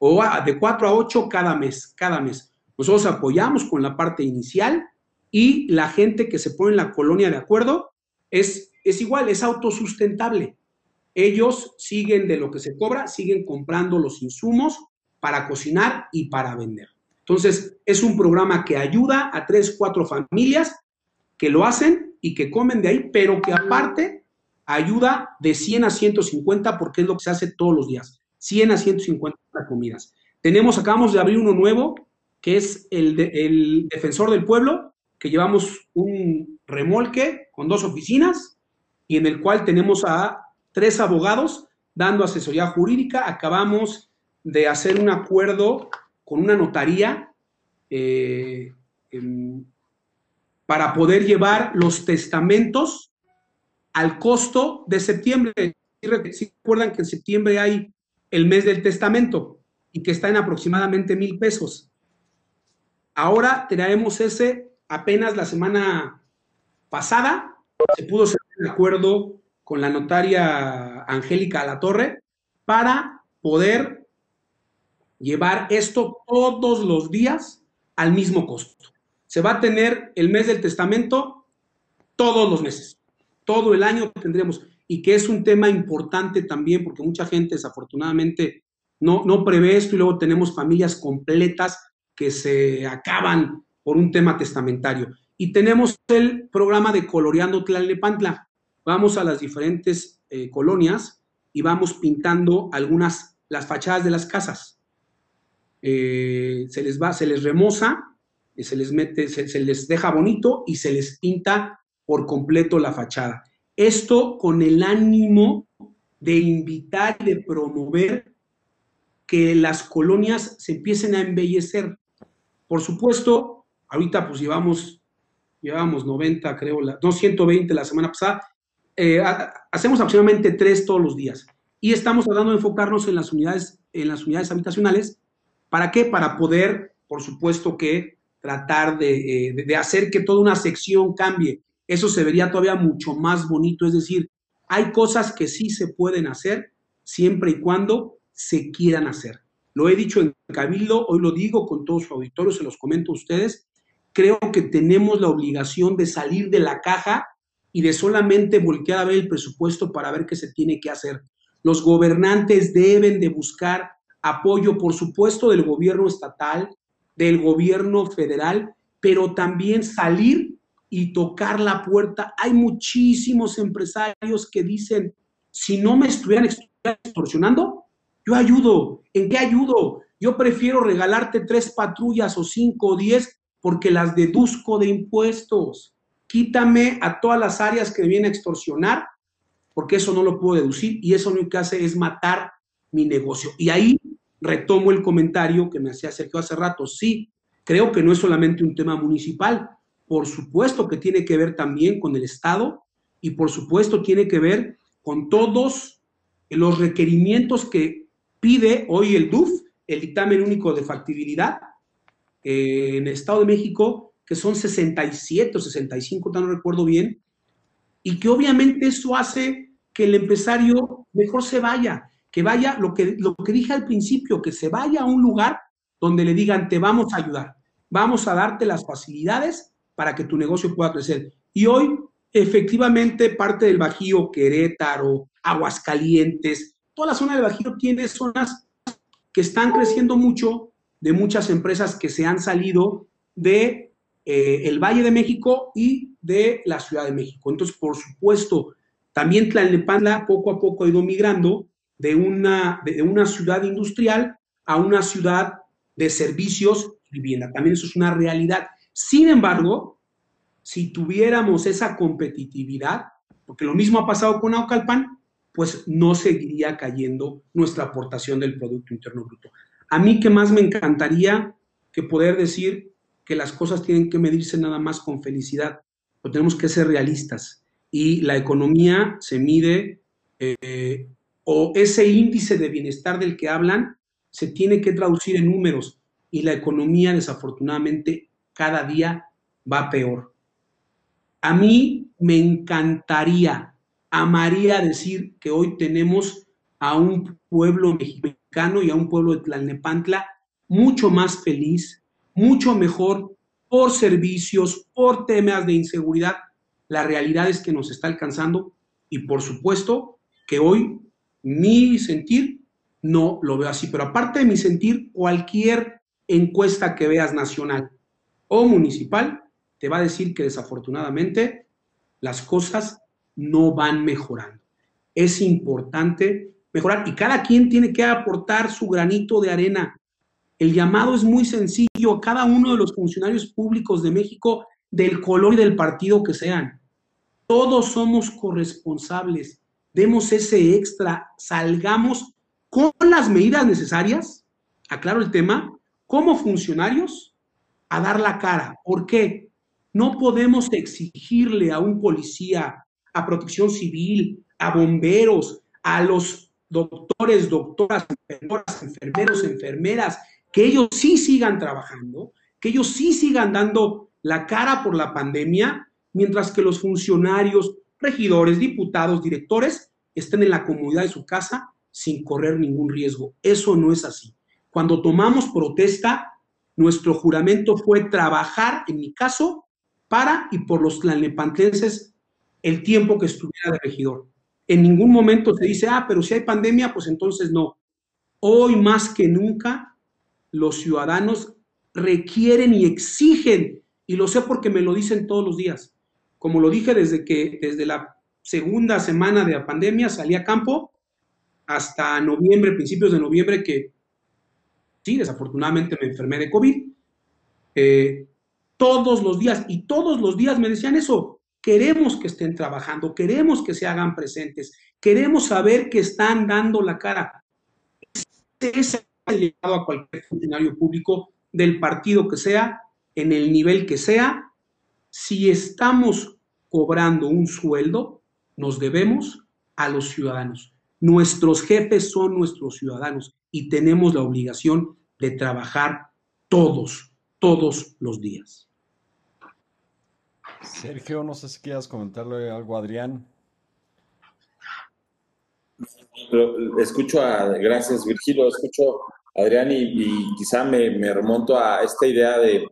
o de cuatro a ocho cada mes, cada mes. Nosotros apoyamos con la parte inicial y la gente que se pone en la colonia de acuerdo es, es igual, es autosustentable. Ellos siguen de lo que se cobra, siguen comprando los insumos para cocinar y para vender. Entonces, es un programa que ayuda a tres, cuatro familias que lo hacen y que comen de ahí, pero que aparte ayuda de 100 a 150 porque es lo que se hace todos los días. 100 a 150 comidas. Tenemos, acabamos de abrir uno nuevo, que es el, Defensor del Pueblo, que llevamos un remolque con dos oficinas y en el cual tenemos a tres abogados dando asesoría jurídica. Acabamos de hacer un acuerdo con una notaría eh, para poder llevar los testamentos al costo de septiembre. Si recuerdan que en septiembre hay el mes del testamento y que está en aproximadamente mil pesos. Ahora traemos ese apenas la semana pasada, se pudo hacer un acuerdo con la notaria Angélica La Torre para poder llevar esto todos los días al mismo costo. Se va a tener el mes del testamento todos los meses, todo el año tendremos, y que es un tema importante también porque mucha gente desafortunadamente no, no prevé esto y luego tenemos familias completas que se acaban por un tema testamentario. Y tenemos el programa de Coloreando Tlalnepantla. Vamos a las diferentes eh, colonias y vamos pintando algunas, las fachadas de las casas. Eh, se les va, se les remoza, se les mete, se, les deja bonito y se les pinta por completo la fachada. Esto con el ánimo de invitar y de promover que las colonias se empiecen a embellecer. Por supuesto, ahorita pues llevamos, llevamos 90, creo, no 120 la semana pasada, eh, hacemos aproximadamente tres todos los días y estamos tratando de enfocarnos en las unidades, en las unidades habitacionales. ¿Para qué? Para poder, por supuesto, que tratar de, eh, de hacer que toda una sección cambie. Eso se vería todavía mucho más bonito. Es decir, hay cosas que sí se pueden hacer siempre y cuando se quieran hacer. Lo he dicho en Cabildo, hoy lo digo con todo su auditorio, se los comento a ustedes. Creo que tenemos la obligación de salir de la caja y de solamente voltear a ver el presupuesto para ver qué se tiene que hacer. Los gobernantes deben de buscar apoyo, por supuesto, del gobierno estatal, del gobierno federal, pero también salir y tocar la puerta. Hay muchísimos empresarios que dicen, si no me estuvieran extorsionando, yo ayudo. ¿En qué ayudo? Yo prefiero regalarte tres patrullas o cinco o diez porque las deduzco de impuestos quítame a todas las áreas que me vienen a extorsionar, porque eso no lo puedo deducir y eso lo que hace es matar mi negocio. Y ahí retomo el comentario que me hacía Sergio hace rato. Sí, creo que no es solamente un tema municipal, por supuesto que tiene que ver también con el Estado y por supuesto tiene que ver con todos los requerimientos que pide hoy el DUF, el dictamen único de factibilidad eh, en el Estado de México, que son 67 o 65, no recuerdo bien, y que obviamente eso hace que el empresario mejor se vaya, que vaya, lo que, lo que dije al principio, que se vaya a un lugar donde le digan, te vamos a ayudar, vamos a darte las facilidades para que tu negocio pueda crecer. Y hoy, efectivamente, parte del Bajío, Querétaro, Aguascalientes, toda la zona del Bajío tiene zonas que están creciendo mucho de muchas empresas que se han salido de eh, el Valle de México y de la Ciudad de México. Entonces, por supuesto, también Tlalnepantla poco a poco ha ido migrando de una, de una ciudad industrial a una ciudad de servicios y vivienda. También eso es una realidad. Sin embargo, si tuviéramos esa competitividad, porque lo mismo ha pasado con Aucalpan, pues no seguiría cayendo nuestra aportación del Producto Interno Bruto. A mí que más me encantaría que poder decir, que las cosas tienen que medirse nada más con felicidad, pero tenemos que ser realistas. Y la economía se mide, eh, o ese índice de bienestar del que hablan, se tiene que traducir en números. Y la economía, desafortunadamente, cada día va peor. A mí me encantaría, amaría decir que hoy tenemos a un pueblo mexicano y a un pueblo de Tlalnepantla mucho más feliz, mucho mejor por servicios, por temas de inseguridad. La realidad es que nos está alcanzando y por supuesto que hoy mi sentir no lo veo así, pero aparte de mi sentir, cualquier encuesta que veas nacional o municipal te va a decir que desafortunadamente las cosas no van mejorando. Es importante mejorar y cada quien tiene que aportar su granito de arena. El llamado es muy sencillo a cada uno de los funcionarios públicos de México, del color y del partido que sean. Todos somos corresponsables. Demos ese extra, salgamos con las medidas necesarias, aclaro el tema, como funcionarios, a dar la cara. ¿Por qué? No podemos exigirle a un policía, a protección civil, a bomberos, a los doctores, doctoras, enfermeros, enfermeras, que ellos sí sigan trabajando, que ellos sí sigan dando la cara por la pandemia, mientras que los funcionarios, regidores, diputados, directores estén en la comodidad de su casa sin correr ningún riesgo. Eso no es así. Cuando tomamos protesta, nuestro juramento fue trabajar, en mi caso, para y por los tlalnepantlenses el tiempo que estuviera de regidor. En ningún momento se dice, ah, pero si hay pandemia, pues entonces no. Hoy más que nunca, los ciudadanos requieren y exigen, y lo sé porque me lo dicen todos los días. Como lo dije desde que, desde la segunda semana de la pandemia, salí a campo hasta noviembre, principios de noviembre, que sí, desafortunadamente me enfermé de COVID. Eh, todos los días, y todos los días me decían eso, queremos que estén trabajando, queremos que se hagan presentes, queremos saber que están dando la cara. Ese ha llegado a cualquier funcionario público del partido que sea, en el nivel que sea, si estamos cobrando un sueldo, nos debemos a los ciudadanos. Nuestros jefes son nuestros ciudadanos y tenemos la obligación de trabajar todos, todos los días. Sergio, no sé si quieras comentarle algo a Adrián. escucho a, gracias Virgilio, escucho a Adrián y, quizá me, remonto a esta idea de,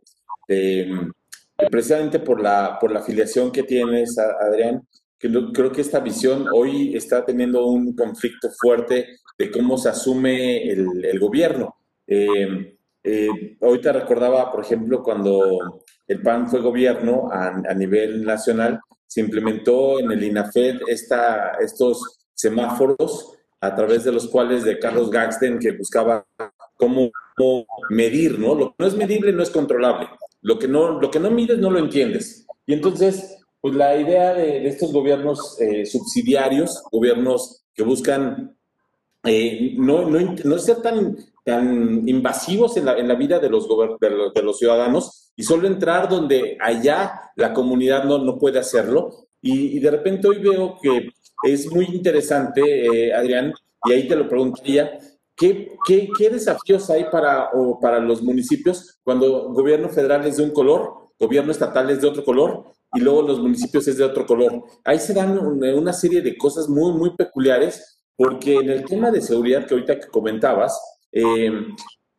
precisamente por la, por la afiliación que tienes, Adrián, creo que esta visión hoy está teniendo un conflicto fuerte de cómo se asume el, gobierno. Eh, eh, ahorita recordaba, por ejemplo, cuando el PAN fue gobierno a, nivel nacional, se implementó en el INAFED esta, estos semáforos a través de los cuales de Carlos Gaxten que buscaba cómo, medir, ¿no? Lo que no es medible no es controlable. Lo que no, lo que no mides no lo entiendes. Y entonces pues la idea de, estos gobiernos eh, subsidiarios, gobiernos que buscan eh, no, no, ser tan, tan invasivos en la, en la vida de los, de los, ciudadanos y solo entrar donde allá la comunidad no, no puede hacerlo. Y, de repente hoy veo que es muy interesante, eh, Adrián, y ahí te lo preguntaría, ¿qué, qué, qué desafíos hay para, o para los municipios cuando gobierno federal es de un color, gobierno estatal es de otro color y luego los municipios es de otro color. Ahí se dan una serie de cosas muy, muy peculiares, porque en el tema de seguridad que ahorita que comentabas, em,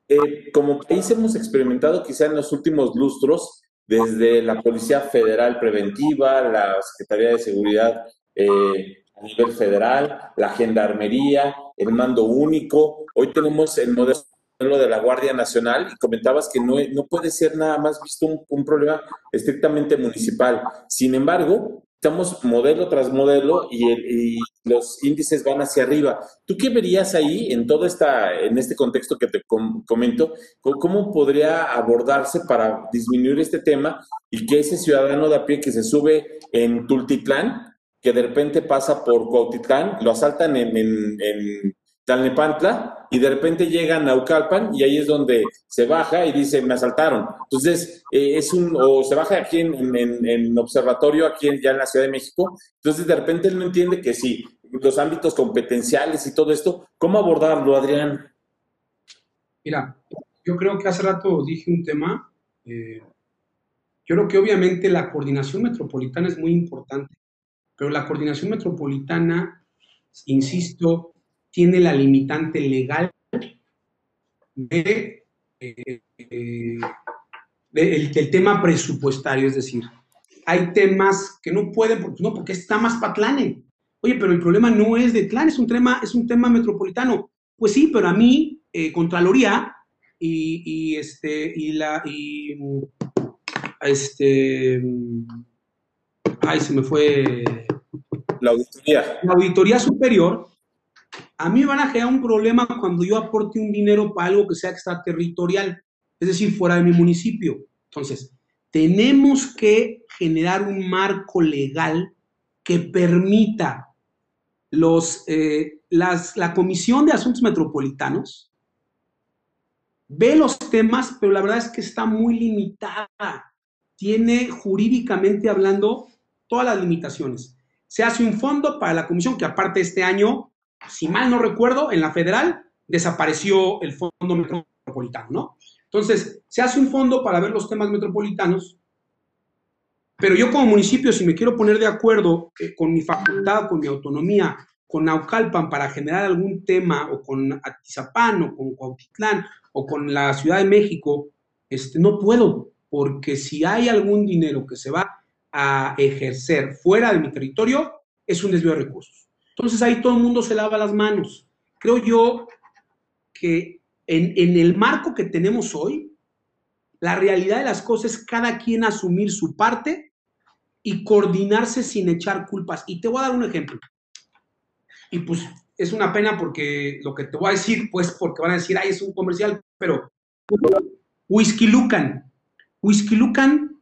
eh, como país hemos experimentado quizá en los últimos lustros, desde la Policía Federal Preventiva, la Secretaría de Seguridad eh, a nivel federal, la Gendarmería, el mando único. Hoy tenemos el modelo lo de la Guardia Nacional y comentabas que no, no puede ser nada más visto un, problema estrictamente municipal. Sin embargo, estamos modelo tras modelo y, los índices van hacia arriba. ¿Tú qué verías ahí en todo esta, en este contexto que te comento? ¿Cómo podría abordarse para disminuir este tema y que ese ciudadano de a pie que se sube en Tultitlán, que de repente pasa por Cuautitlán, lo asaltan en, en Talnepantla y de repente llega a Naucalpan y ahí es donde se baja y dice, me asaltaron. Entonces, eh, es un, o se baja aquí en, en, observatorio, aquí en, ya en la Ciudad de México. Entonces, de repente él no entiende que sí, los ámbitos competenciales y todo esto, ¿cómo abordarlo, Adrián? Mira, yo creo que hace rato dije un tema. Eh, yo creo que obviamente la coordinación metropolitana es muy importante, pero la coordinación metropolitana, insisto, tiene la limitante legal de, eh, el, tema presupuestario, es decir, hay temas que no pueden, porque, no, porque está más para Tlane. Oye, pero el problema no es de Tlane, es un tema, es un tema metropolitano. Pues sí, pero a mí, eh, Contraloría y, y, este, y la, y, este, ay, se me fue. La auditoría. La auditoría superior a mí me van a generar un problema cuando yo aporte un dinero para algo que sea extraterritorial, es decir, fuera de mi municipio. Entonces, tenemos que generar un marco legal que permita los, eh, la Comisión de Asuntos Metropolitanos ve los temas, pero la verdad es que está muy limitada. Tiene jurídicamente hablando todas las limitaciones. Se hace un fondo para la comisión que aparte este año si mal no recuerdo, en la federal desapareció el fondo metropolitano, ¿no? Entonces, se hace un fondo para ver los temas metropolitanos, pero yo como municipio, si me quiero poner de acuerdo eh, con mi facultad, con mi autonomía, con Naucalpan para generar algún tema, o con Atizapán, o con Cuautitlán, o con la Ciudad de México, este, no puedo, porque si hay algún dinero que se va a ejercer fuera de mi territorio, es un desvío de recursos. Entonces ahí todo el mundo se lava las manos. Creo yo que en, el marco que tenemos hoy, la realidad de las cosas es cada quien asumir su parte y coordinarse sin echar culpas. Y te voy a dar un ejemplo. Y pues es una pena porque lo que te voy a decir, pues porque van a decir, ay, es un comercial, pero Whisky Lucan. Whisky Lucan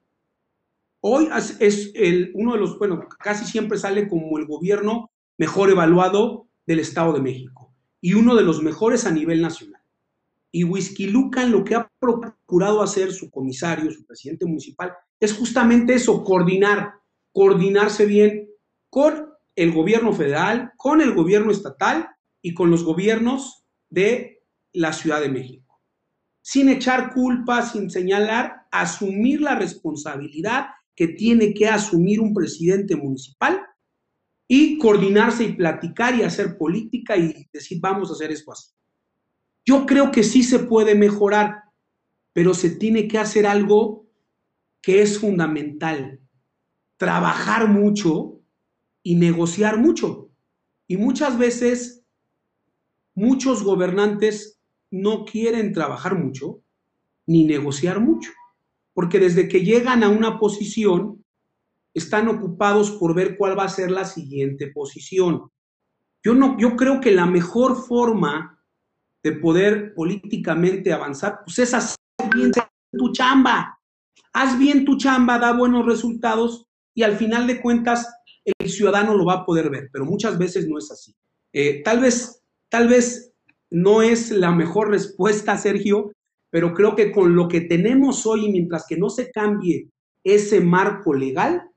hoy es el, uno de los, bueno, casi siempre sale como el gobierno mejor evaluado del Estado de México y uno de los mejores a nivel nacional. Y Whisky lo que ha procurado hacer su comisario, su presidente municipal, es justamente eso, coordinar, coordinarse bien con el gobierno federal, con el gobierno estatal y con los gobiernos de la Ciudad de México. Sin echar culpa, sin señalar, asumir la responsabilidad que tiene que asumir un presidente municipal y coordinarse y platicar y hacer política y decir vamos a hacer esto así. Yo creo que sí se puede mejorar, pero se tiene que hacer algo que es fundamental. Trabajar mucho y negociar mucho. Y muchas veces muchos gobernantes no quieren trabajar mucho ni negociar mucho, porque desde que llegan a una posición están ocupados por ver cuál va a ser la siguiente posición. Yo no yo creo que la mejor forma de poder políticamente avanzar pues es hacer bien tu chamba. Haz bien tu chamba, da buenos resultados y al final de cuentas el ciudadano lo va a poder ver, pero muchas veces no es así. Eh, tal vez, tal vez no es la mejor respuesta, Sergio, pero creo que con lo que tenemos hoy, mientras que no se cambie ese marco legal,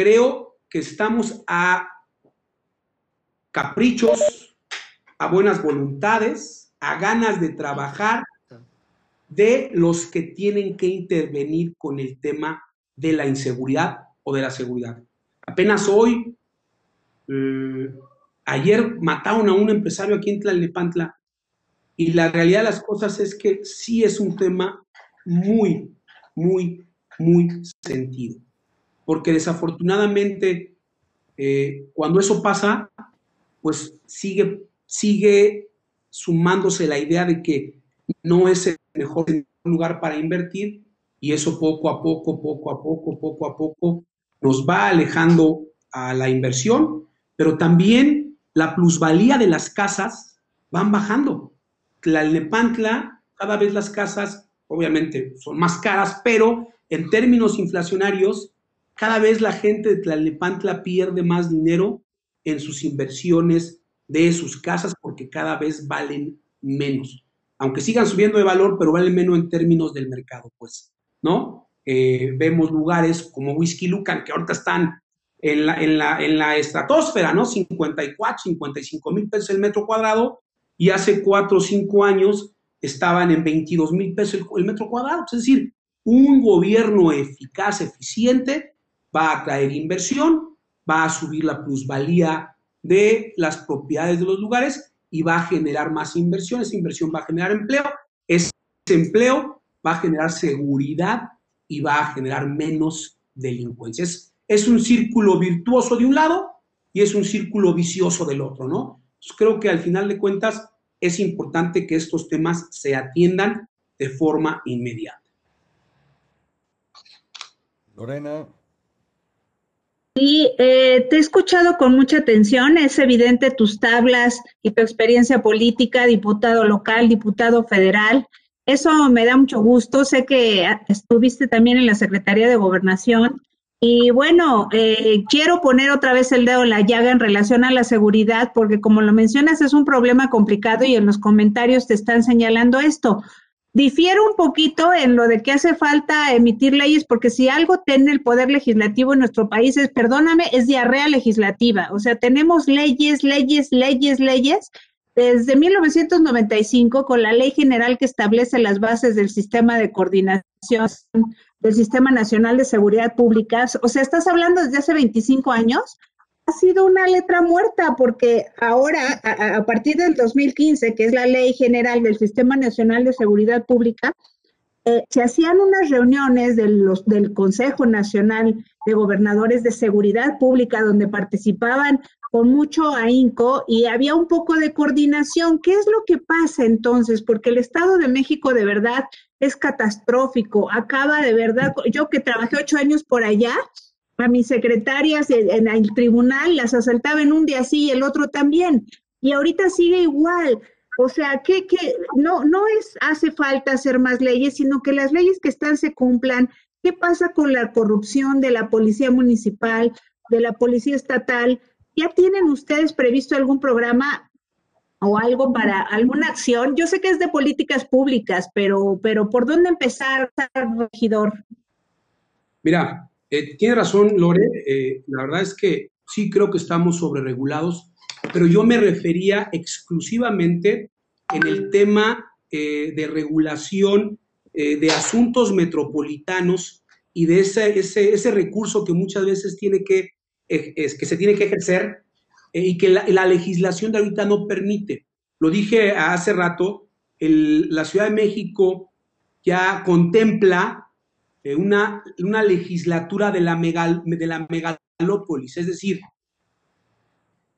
creo que estamos a caprichos, a buenas voluntades, a ganas de trabajar de los que tienen que intervenir con el tema de la inseguridad o de la seguridad. Apenas hoy, eh, ayer mataron a un empresario aquí en Tlalnepantla y la realidad de las cosas es que sí es un tema muy, muy, muy sentido. Porque desafortunadamente, eh, cuando eso pasa, pues sigue, sigue sumándose la idea de que no es el mejor lugar para invertir y eso poco a poco, poco a poco, poco a poco nos va alejando a la inversión, pero también la plusvalía de las casas van bajando. Tlalnepantla, cada vez las casas, obviamente, son más caras, pero en términos inflacionarios, cada vez la gente de Tlalnepantla pierde más dinero en sus inversiones de sus casas porque cada vez valen menos. Aunque sigan subiendo de valor, pero valen menos en términos del mercado, pues, ¿no? Eh, vemos lugares como Whisky Lucan, que ahorita están en la, en la, en la estratosfera, ¿no? 54, 55 mil pesos el metro cuadrado, y hace 4 o 5 años estaban en 22 mil pesos el, metro cuadrado. Es decir, un gobierno eficaz, eficiente, va a traer inversión, va a subir la plusvalía de las propiedades de los lugares y va a generar más inversión. Esa inversión va a generar empleo. Ese empleo va a generar seguridad y va a generar menos delincuencia. Es, un círculo virtuoso de un lado y es un círculo vicioso del otro, ¿no? creo que al final de cuentas es importante que estos temas se atiendan de forma inmediata. Lorena. Sí, eh, te he escuchado con mucha atención. Es evidente tus tablas y tu experiencia política, diputado local, diputado federal. Eso me da mucho gusto. Sé que estuviste también en la Secretaría de Gobernación. Y bueno, eh, quiero poner otra vez el dedo en la llaga en relación a la seguridad, porque como lo mencionas, es un problema complicado y en los comentarios te están señalando esto. Difiero un poquito en lo de que hace falta emitir leyes, porque si algo tiene el poder legislativo en nuestro país es, perdóname, es diarrea legislativa. O sea, tenemos leyes, leyes, leyes, leyes, desde 1995, con la ley general que establece las bases del sistema de coordinación del Sistema Nacional de Seguridad Pública, o sea, estás hablando desde hace 25 años, ha sido una letra muerta porque ahora, a, partir del 2015, que es la ley general del Sistema Nacional de Seguridad Pública, eh, se hacían unas reuniones de los, del Consejo Nacional de Gobernadores de Seguridad Pública donde participaban con mucho ahínco y había un poco de coordinación. ¿Qué es lo que pasa entonces? Porque el Estado de México de verdad es catastrófico. Acaba de verdad, yo que trabajé ocho años por allá, a mis secretarias en, el tribunal las asaltaba en un día así y el otro también. Y ahorita sigue igual. O sea, que, que no, no es hace falta hacer más leyes, sino que las leyes que están se cumplan. ¿Qué pasa con la corrupción de la policía municipal, de la policía estatal? ¿Ya tienen ustedes previsto algún programa o algo para alguna acción? Yo sé que es de políticas públicas, pero, pero ¿por dónde empezar, regidor? Mira, eh, tiene razón, Lore. Eh, la verdad es que sí creo que estamos sobreregulados, pero yo me refería exclusivamente en el tema eh, de regulación de asuntos metropolitanos y de ese, ese, ese, recurso que muchas veces tiene que, es, que se tiene que ejercer y que la, la, legislación de ahorita no permite. Lo dije hace rato, la Ciudad de México ya contempla eh, una, una, legislatura de la, de la megalópolis, es decir,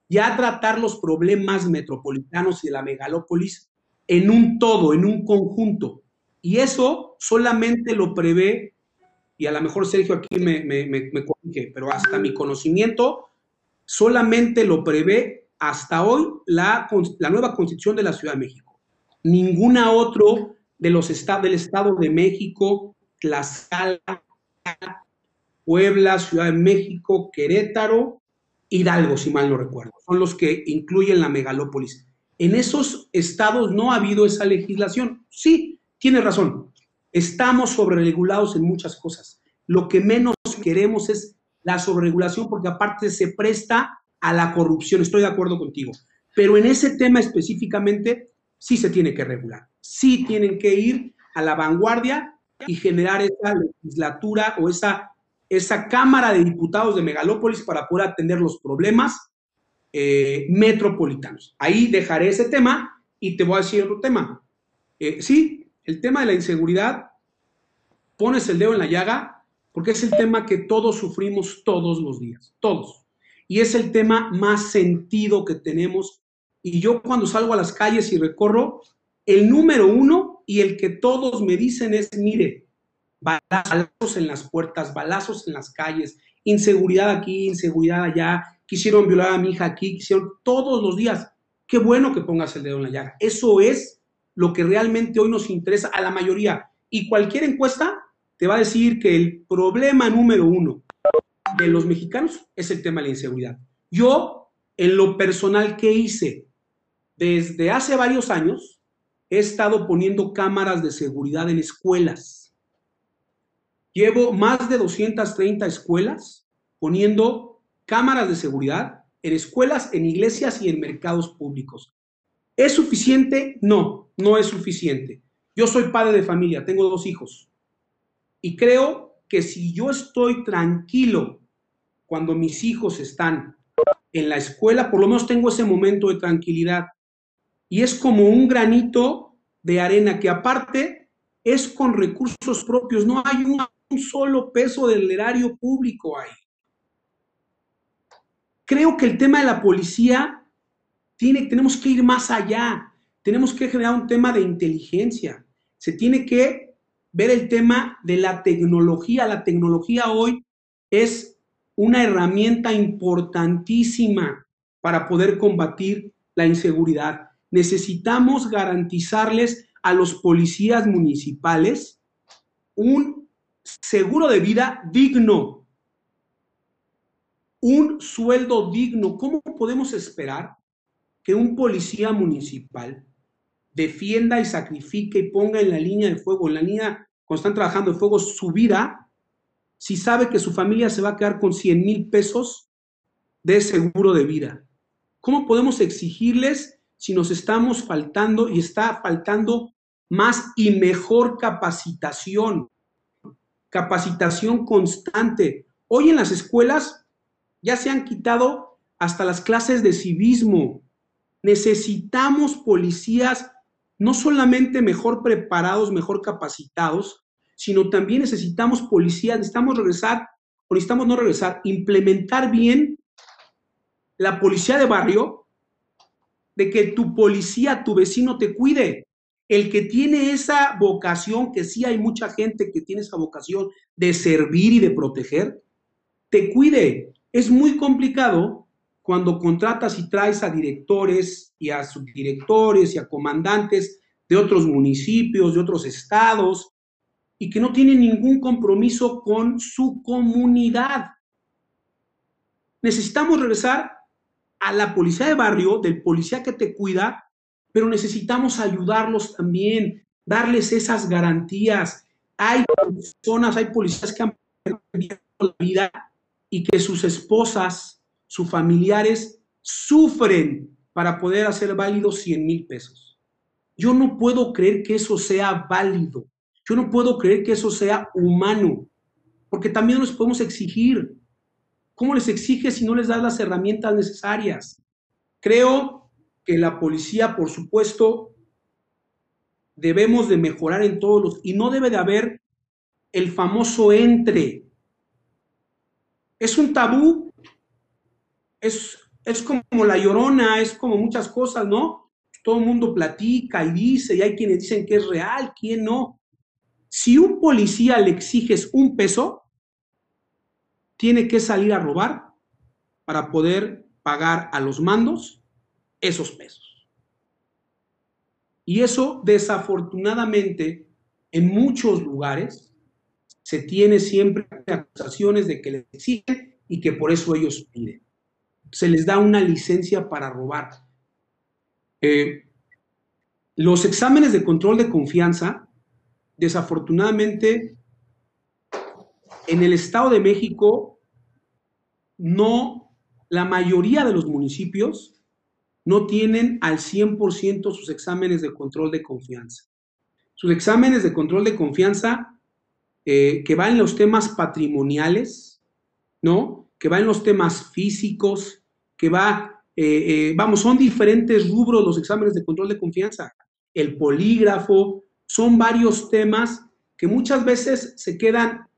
ya tratar los problemas metropolitanos y de la megalópolis en un todo, en un conjunto. Y eso solamente lo prevé, y a lo mejor Sergio aquí me, me corrige, pero hasta mi conocimiento, solamente lo prevé hasta hoy la, la nueva constitución de la Ciudad de México. Ninguna otro de los estados del Estado de México, Tlaxcala, Puebla, Ciudad de México, Querétaro, Hidalgo, si mal no recuerdo. Son los que incluyen la megalópolis. En esos estados no ha habido esa legislación. Sí, tiene razón. Estamos sobreregulados en muchas cosas. Lo que menos queremos es la sobreregulación porque aparte se presta a la corrupción. Estoy de acuerdo contigo. Pero en ese tema específicamente sí se tiene que regular. Sí tienen que ir a la vanguardia y generar esa legislatura o esa, esa Cámara de Diputados de Megalópolis para poder atender los problemas eh, metropolitanos. Ahí dejaré ese tema y te voy a decir otro tema. Eh, sí, el tema de la inseguridad, pones el dedo en la llaga porque es el tema que todos sufrimos todos los días, todos. Y es el tema más sentido que tenemos. Y yo cuando salgo a las calles y recorro, el número uno y el que todos me dicen es, mire, balazos en las puertas, balazos en las calles, inseguridad aquí, inseguridad allá, quisieron violar a mi hija aquí, quisieron todos los días. Qué bueno que pongas el dedo en la llaga. Eso es lo que realmente hoy nos interesa a la mayoría. Y cualquier encuesta te va a decir que el problema número uno de los mexicanos es el tema de la inseguridad. Yo, en lo personal, ¿qué hice? Desde hace varios años, he estado poniendo cámaras de seguridad en escuelas. Llevo más de 230 escuelas poniendo cámaras de seguridad en escuelas, en iglesias y en mercados públicos. ¿Es suficiente? No, no es suficiente. Yo soy padre de familia, tengo dos hijos. Y creo que si yo estoy tranquilo cuando mis hijos están en la escuela, por lo menos tengo ese momento de tranquilidad y es como un granito de arena que aparte es con recursos propios, no hay un, solo peso del erario público ahí. Creo que el tema de la policía tiene, tenemos que ir más allá, tenemos que generar un tema de inteligencia, se tiene que ver el tema de la tecnología, la tecnología hoy es una herramienta importantísima para poder combatir la inseguridad necesitamos garantizarles a los policías municipales un seguro de vida digno, un sueldo digno. ¿Cómo podemos esperar que un policía municipal defienda y sacrifique y ponga en la línea de fuego, en la línea cuando están trabajando de fuego, su vida, si sabe que su familia se va a quedar con 100 mil pesos de seguro de vida? ¿Cómo podemos exigirles si nos estamos faltando y está faltando más y mejor capacitación, capacitación constante. Hoy en las escuelas ya se han quitado hasta las clases de civismo. Necesitamos policías no solamente mejor preparados, mejor capacitados, sino también necesitamos policías, necesitamos regresar, o necesitamos no regresar, implementar bien la policía de barrio, de que tu policía, tu vecino te cuide. El que tiene esa vocación, que sí hay mucha gente que tiene esa vocación de servir y de proteger, te cuide. Es muy complicado cuando contratas y traes a directores y a subdirectores y a comandantes de otros municipios, de otros estados, y que no tienen ningún compromiso con su comunidad. Necesitamos regresar a la policía de barrio, del policía que te cuida, pero necesitamos ayudarlos también, darles esas garantías. Hay personas, hay policías que han perdido la vida y que sus esposas sus familiares sufren para poder hacer válido 100 mil pesos. Yo no puedo creer que eso sea válido. Yo no puedo creer que eso sea humano, porque también nos podemos exigir. ¿Cómo les exiges si no les das las herramientas necesarias? Creo que la policía, por supuesto, debemos de mejorar en todos los, y no debe de haber el famoso entre. Es un tabú es, como la llorona, es como muchas cosas, ¿no? Todo el mundo platica y dice, y hay quienes dicen que es real, quién no. Si un policía le exiges un peso, tiene que salir a robar para poder pagar a los mandos esos pesos. Y eso desafortunadamente en muchos lugares se tiene siempre acusaciones de que le exigen y que por eso ellos piden se les da una licencia para robar. Eh, los exámenes de control de confianza, desafortunadamente, en el Estado de México, no, la mayoría de los municipios no tienen al 100% sus exámenes de control de confianza. Sus exámenes de control de confianza eh, que van en los temas patrimoniales, ¿no? Que van en los temas físicos, que va, eh, eh, vamos, son diferentes rubros los exámenes de control de confianza. El polígrafo, son varios temas que muchas veces se quedan,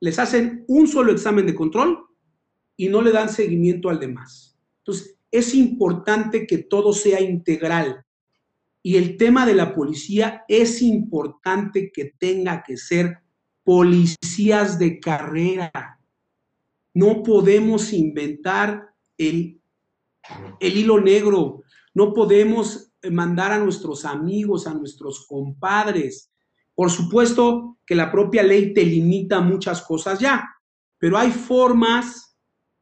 les hacen un solo examen de control y no le dan seguimiento al demás. Entonces, es importante que todo sea integral. Y el tema de la policía es importante que tenga que ser policías de carrera. No podemos inventar el el hilo negro. No podemos mandar a nuestros amigos, a nuestros compadres. Por supuesto que la propia ley te limita muchas cosas ya, pero hay formas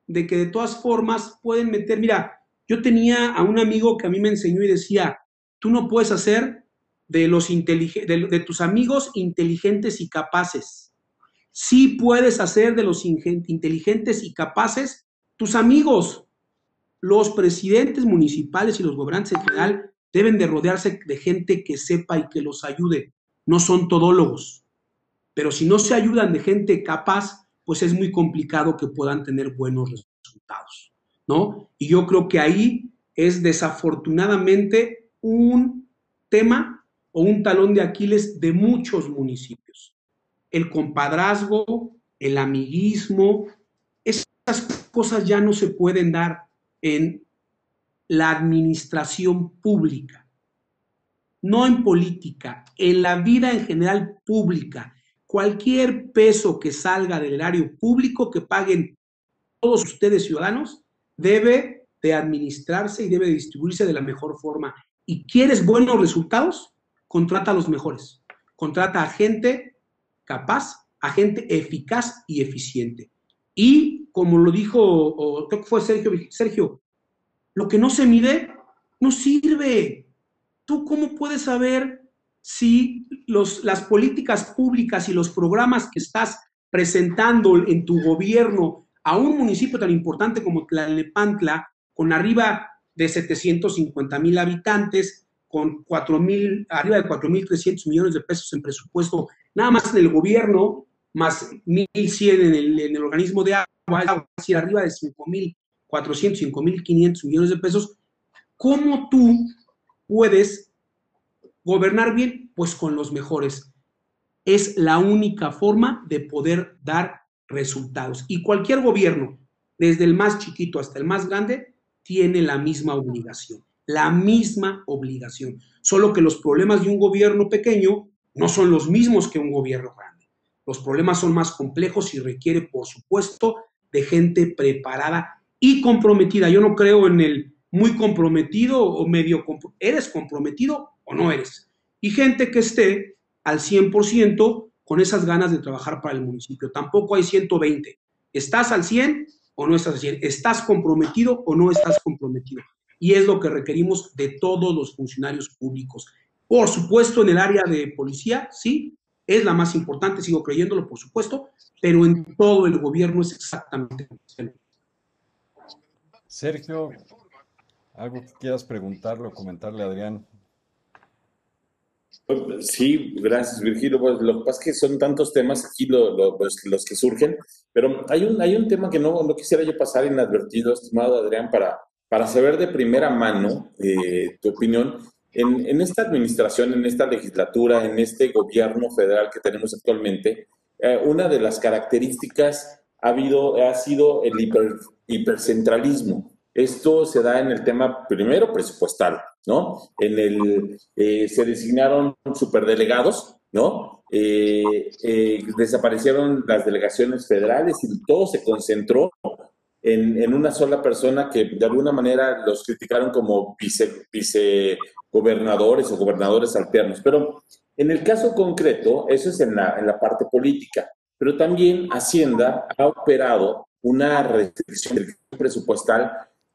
de que de todas formas pueden meter, mira, yo tenía a un amigo que a mí me enseñó y decía, tú no puedes hacer de, los de, tus amigos inteligentes y capaces. Sí puedes hacer de los inteligentes y capaces tus amigos, los presidentes municipales y los gobernantes en general deben de rodearse de gente que sepa y que los ayude. No son todólogos. Pero si no se ayudan de gente capaz, pues es muy complicado que puedan tener buenos resultados, ¿no? Y yo creo que ahí es desafortunadamente un tema o un talón de Aquiles de muchos municipios. El compadrazgo, el amiguismo, esas cosas ya no se pueden dar en la administración pública, no en política, en la vida en general pública. Cualquier peso que salga del erario público que paguen todos ustedes ciudadanos debe de administrarse y debe de distribuirse de la mejor forma. ¿Y quieres buenos resultados? Contrata a los mejores. Contrata a gente capaz, a gente eficaz y eficiente. Y como lo dijo, creo que fue Sergio, Sergio, lo que no se mide no sirve. ¿Tú cómo puedes saber si los, las políticas públicas y los programas que estás presentando en tu gobierno a un municipio tan importante como Tlalnepantla, con arriba de 750 mil habitantes, con 4 mil, arriba de 4.300 millones de pesos en presupuesto, nada más en el gobierno, más 1.100 en el, en el organismo de agua, es decir, arriba de 5.000 405 mil 500 millones de pesos, ¿cómo tú puedes gobernar bien? Pues con los mejores. Es la única forma de poder dar resultados. Y cualquier gobierno, desde el más chiquito hasta el más grande, tiene la misma obligación, la misma obligación. Solo que los problemas de un gobierno pequeño no son los mismos que un gobierno grande. Los problemas son más complejos y requiere, por supuesto, de gente preparada y comprometida. Yo no creo en el muy comprometido o medio ¿Eres comprometido o no eres? Y gente que esté al 100% con esas ganas de trabajar para el municipio. Tampoco hay 120. ¿Estás al 100 o no estás al 100? ¿Estás comprometido o no estás comprometido? Y es lo que requerimos de todos los funcionarios públicos. Por supuesto, en el área de policía, sí, es la más importante, sigo creyéndolo, por supuesto, pero en todo el gobierno es exactamente lo Sergio, algo que quieras preguntarle o comentarle Adrián. Sí, gracias Virgilio. Pues lo que pasa es que son tantos temas aquí los, que surgen, pero hay un, hay un tema que no, no quisiera yo pasar inadvertido, estimado Adrián, para, para saber de primera mano eh, tu opinión. En, en, esta administración, en esta legislatura, en este gobierno federal que tenemos actualmente, eh, una de las características ha, habido, ha sido el hiper, hipercentralismo. Esto se da en el tema primero presupuestal, ¿no? En el eh, se designaron superdelegados, ¿no? Eh, eh, desaparecieron las delegaciones federales y todo se concentró en, en, una sola persona que de alguna manera los criticaron como vice, vicegobernadores o gobernadores alternos. Pero en el caso concreto, eso es en la, en la parte política, pero también Hacienda ha operado una restricción presupuestal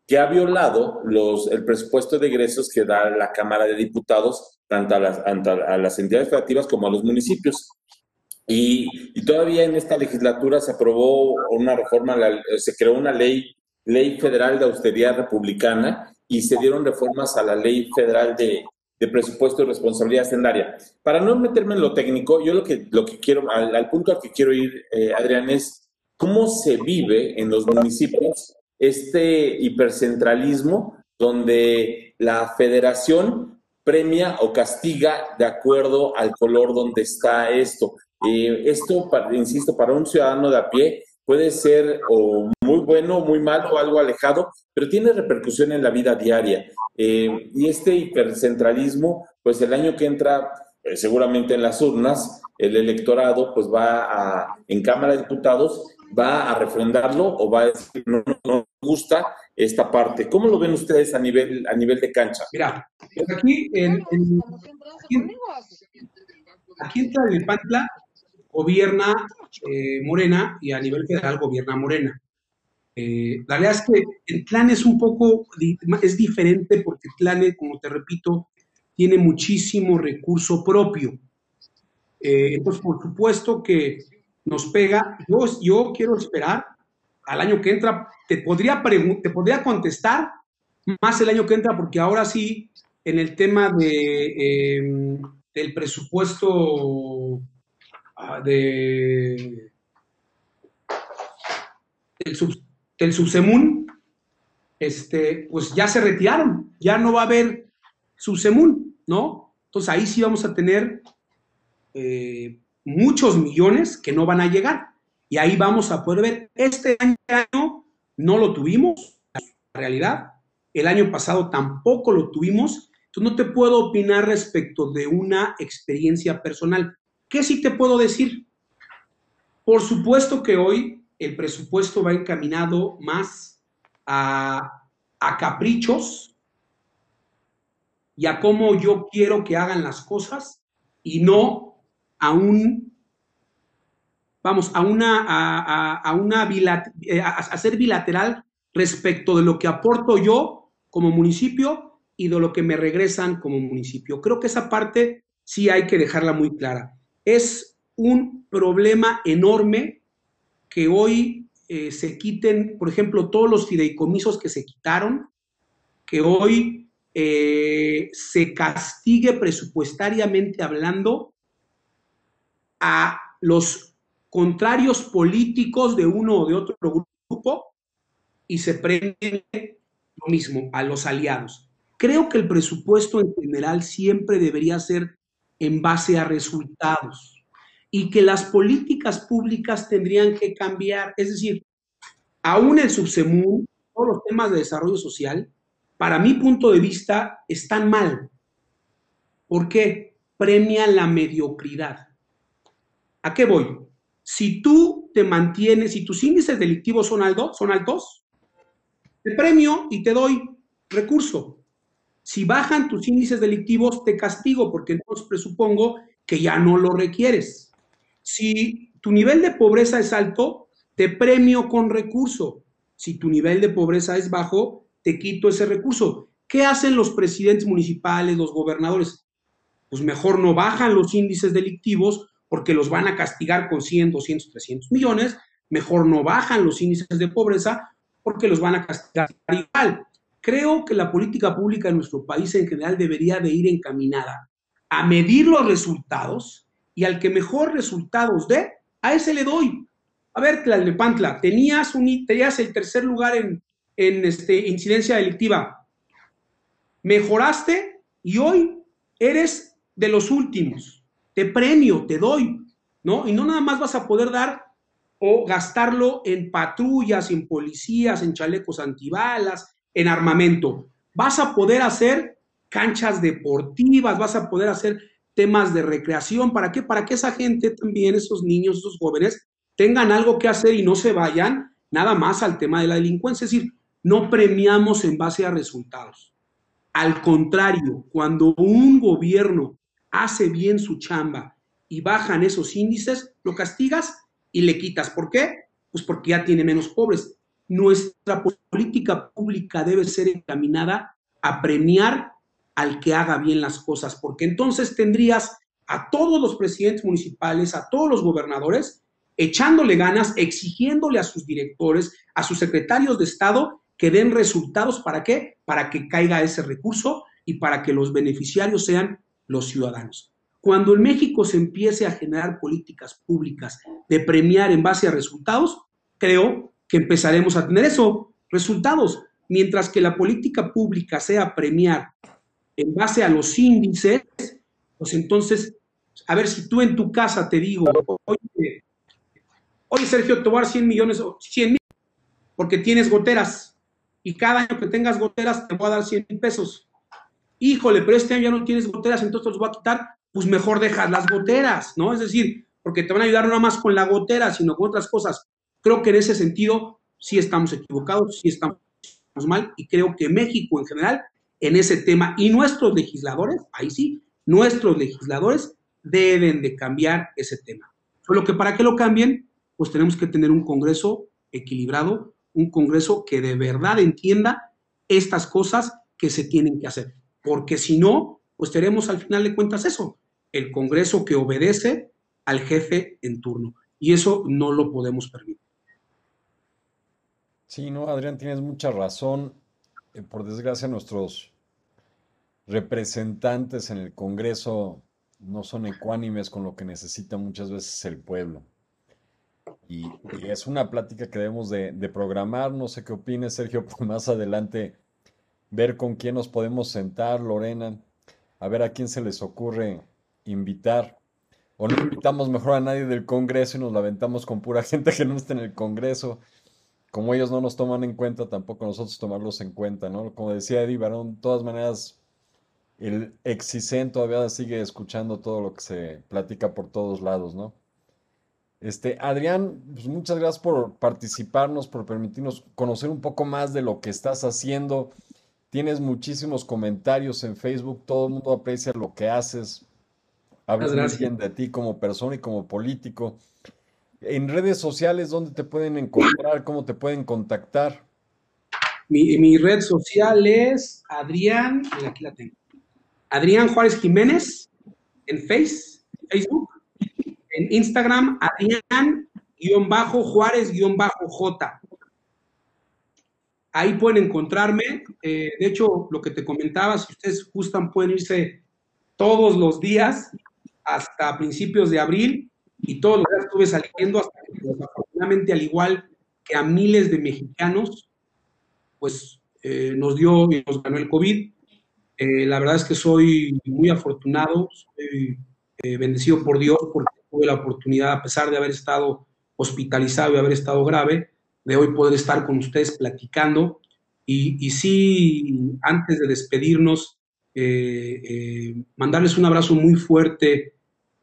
que ha violado los, el presupuesto de egresos que da la Cámara de Diputados tanto a las, a las entidades federativas como a los municipios. Y, y, todavía en esta legislatura se aprobó una reforma, se creó una ley, ley federal de austeridad republicana y se dieron reformas a la ley federal de, de presupuesto y responsabilidad hacendaria. Para no meterme en lo técnico, yo lo que, lo que quiero, al, punto al que quiero ir, eh, Adrián, es cómo se vive en los municipios este hipercentralismo donde la federación premia o castiga de acuerdo al color donde está esto. Eh, esto, insisto, para un ciudadano de a pie puede ser o muy bueno, muy malo o algo alejado, pero tiene repercusión en la vida diaria. Eh, y este hipercentralismo, pues el año que entra, eh, seguramente en las urnas, el electorado pues va a, en Cámara de Diputados va a refrendarlo o va a decir no, no, gusta esta parte. ¿Cómo lo ven ustedes a nivel, a nivel de cancha? Mira, aquí en, en aquí, en Tlalnepantla gobierna eh, Morena y a nivel federal gobierna Morena. Eh, la verdad es que el plan es un poco, es diferente porque el plan, como te repito, tiene muchísimo recurso propio. Eh, entonces, por supuesto que nos pega. Yo, yo quiero esperar al año que entra. Te podría, te podría contestar más el año que entra, porque ahora sí, en el tema de, em, del presupuesto ah, de, del, sub, del este, pues ya se retiraron, ya no va a haber subsemun, ¿no? Entonces ahí sí vamos a tener eh, muchos millones que no van a llegar. Y ahí vamos a poder ver, este año no lo tuvimos, la realidad, el año pasado tampoco lo tuvimos, entonces no te puedo opinar respecto de una experiencia personal. ¿Qué sí te puedo decir? Por supuesto que hoy el presupuesto va encaminado más a, a caprichos y a cómo yo quiero que hagan las cosas y no a un, vamos, a una, a, una eh, a, ser bilateral respecto de lo que aporto yo como municipio y de lo que me regresan como municipio. Creo que esa parte sí hay que dejarla muy clara. Es un problema enorme que hoy eh, se quiten, por ejemplo, todos los fideicomisos que se quitaron, que hoy eh, se castigue presupuestariamente hablando a los contrarios políticos de uno o de otro grupo y se premie lo mismo a los aliados. Creo que el presupuesto en general siempre debería ser en base a resultados y que las políticas públicas tendrían que cambiar. Es decir, aún el subsemún, todos los temas de desarrollo social, para mi punto de vista, están mal. ¿Por qué? Premian la mediocridad. ¿A qué voy? Si tú te mantienes, si tus índices delictivos son, altos, son altos, te premio y te doy recurso. Si bajan tus índices delictivos, te castigo porque entonces presupongo que ya no lo requieres. Si tu nivel de pobreza es alto, te premio con recurso. Si tu nivel de pobreza es bajo, te quito ese recurso. ¿Qué hacen los presidentes municipales, los gobernadores? Pues mejor no bajan los índices delictivos porque los van a castigar con 100, 200, 300 millones. Mejor no bajan los índices de pobreza porque los van a castigar igual. Creo que la política pública en nuestro país en general debería de ir encaminada a medir los resultados y al que mejor resultados dé, a ese le doy. A ver, Tlalnepantla, tenías, un, tenías el tercer lugar en, en este, incidencia delictiva. Mejoraste y hoy eres de los últimos. Te premio, te doy, ¿no? Y no nada más vas a poder dar o gastarlo en patrullas, en policías, en chalecos antibalas, en armamento. Vas a poder hacer canchas deportivas, vas a poder hacer temas de recreación. ¿Para qué? Para que esa gente también, esos niños, esos jóvenes, tengan algo que hacer y no se vayan nada más al tema de la delincuencia. Es decir, no premiamos en base a resultados. Al contrario, cuando un gobierno hace bien su chamba y bajan esos índices, lo castigas y le quitas. ¿Por qué? Pues porque ya tiene menos pobres. Nuestra política pública debe ser encaminada a premiar al que haga bien las cosas, porque entonces tendrías a todos los presidentes municipales, a todos los gobernadores, echándole ganas, exigiéndole a sus directores, a sus secretarios de Estado que den resultados. ¿Para qué? Para que caiga ese recurso y para que los beneficiarios sean los ciudadanos. Cuando en México se empiece a generar políticas públicas de premiar en base a resultados, creo que empezaremos a tener eso, resultados. Mientras que la política pública sea premiar en base a los índices, pues entonces, a ver si tú en tu casa te digo, oye, oye Sergio, te voy a dar 100 millones, 100 mil, porque tienes goteras y cada año que tengas goteras te voy a dar 100 mil pesos. Híjole, pero este año ya no tienes goteras, entonces los voy a quitar, pues mejor dejas las goteras, ¿no? Es decir, porque te van a ayudar no más con la gotera, sino con otras cosas. Creo que en ese sentido sí estamos equivocados, sí estamos mal, y creo que México en general, en ese tema, y nuestros legisladores, ahí sí, nuestros legisladores deben de cambiar ese tema. Solo que para que lo cambien, pues tenemos que tener un Congreso equilibrado, un Congreso que de verdad entienda estas cosas que se tienen que hacer. Porque si no, pues tenemos al final de cuentas eso, el Congreso que obedece al jefe en turno. Y eso no lo podemos permitir. Sí, no, Adrián, tienes mucha razón. Eh, por desgracia, nuestros representantes en el Congreso no son ecuánimes con lo que necesita muchas veces el pueblo. Y, es una plática que debemos de, programar. No sé qué opines, Sergio, por más adelante ver con quién nos podemos sentar, Lorena, a ver a quién se les ocurre invitar. O no invitamos mejor a nadie del Congreso y nos la aventamos con pura gente que no está en el Congreso. Como ellos no nos toman en cuenta, tampoco nosotros tomarlos en cuenta, ¿no? Como decía Eddie Barón, de todas maneras, el exisen todavía sigue escuchando todo lo que se platica por todos lados, ¿no? Este, Adrián, pues muchas gracias por participarnos, por permitirnos conocer un poco más de lo que estás haciendo. Tienes muchísimos comentarios en Facebook, todo el mundo aprecia lo que haces. Hablas muy bien de ti como persona y como político. En redes sociales, ¿dónde te pueden encontrar? ¿Cómo te pueden contactar? Mi, red social es Adrián, aquí la tengo. Adrián Juárez Jiménez en Face, Facebook en Instagram, Adrián-Juárez-J. Ahí pueden encontrarme. Eh, de hecho, lo que te comentaba, si ustedes gustan, pueden irse todos los días hasta principios de abril y todos los días estuve saliendo hasta que, desafortunadamente, al igual que a miles de mexicanos, pues eh, nos dio y nos ganó el COVID. Eh, la verdad es que soy muy afortunado, soy bendecido por Dios porque tuve la oportunidad, a pesar de haber estado hospitalizado y haber estado grave, de hoy poder estar con ustedes platicando. Y, sí, antes de despedirnos, mandarles un abrazo muy fuerte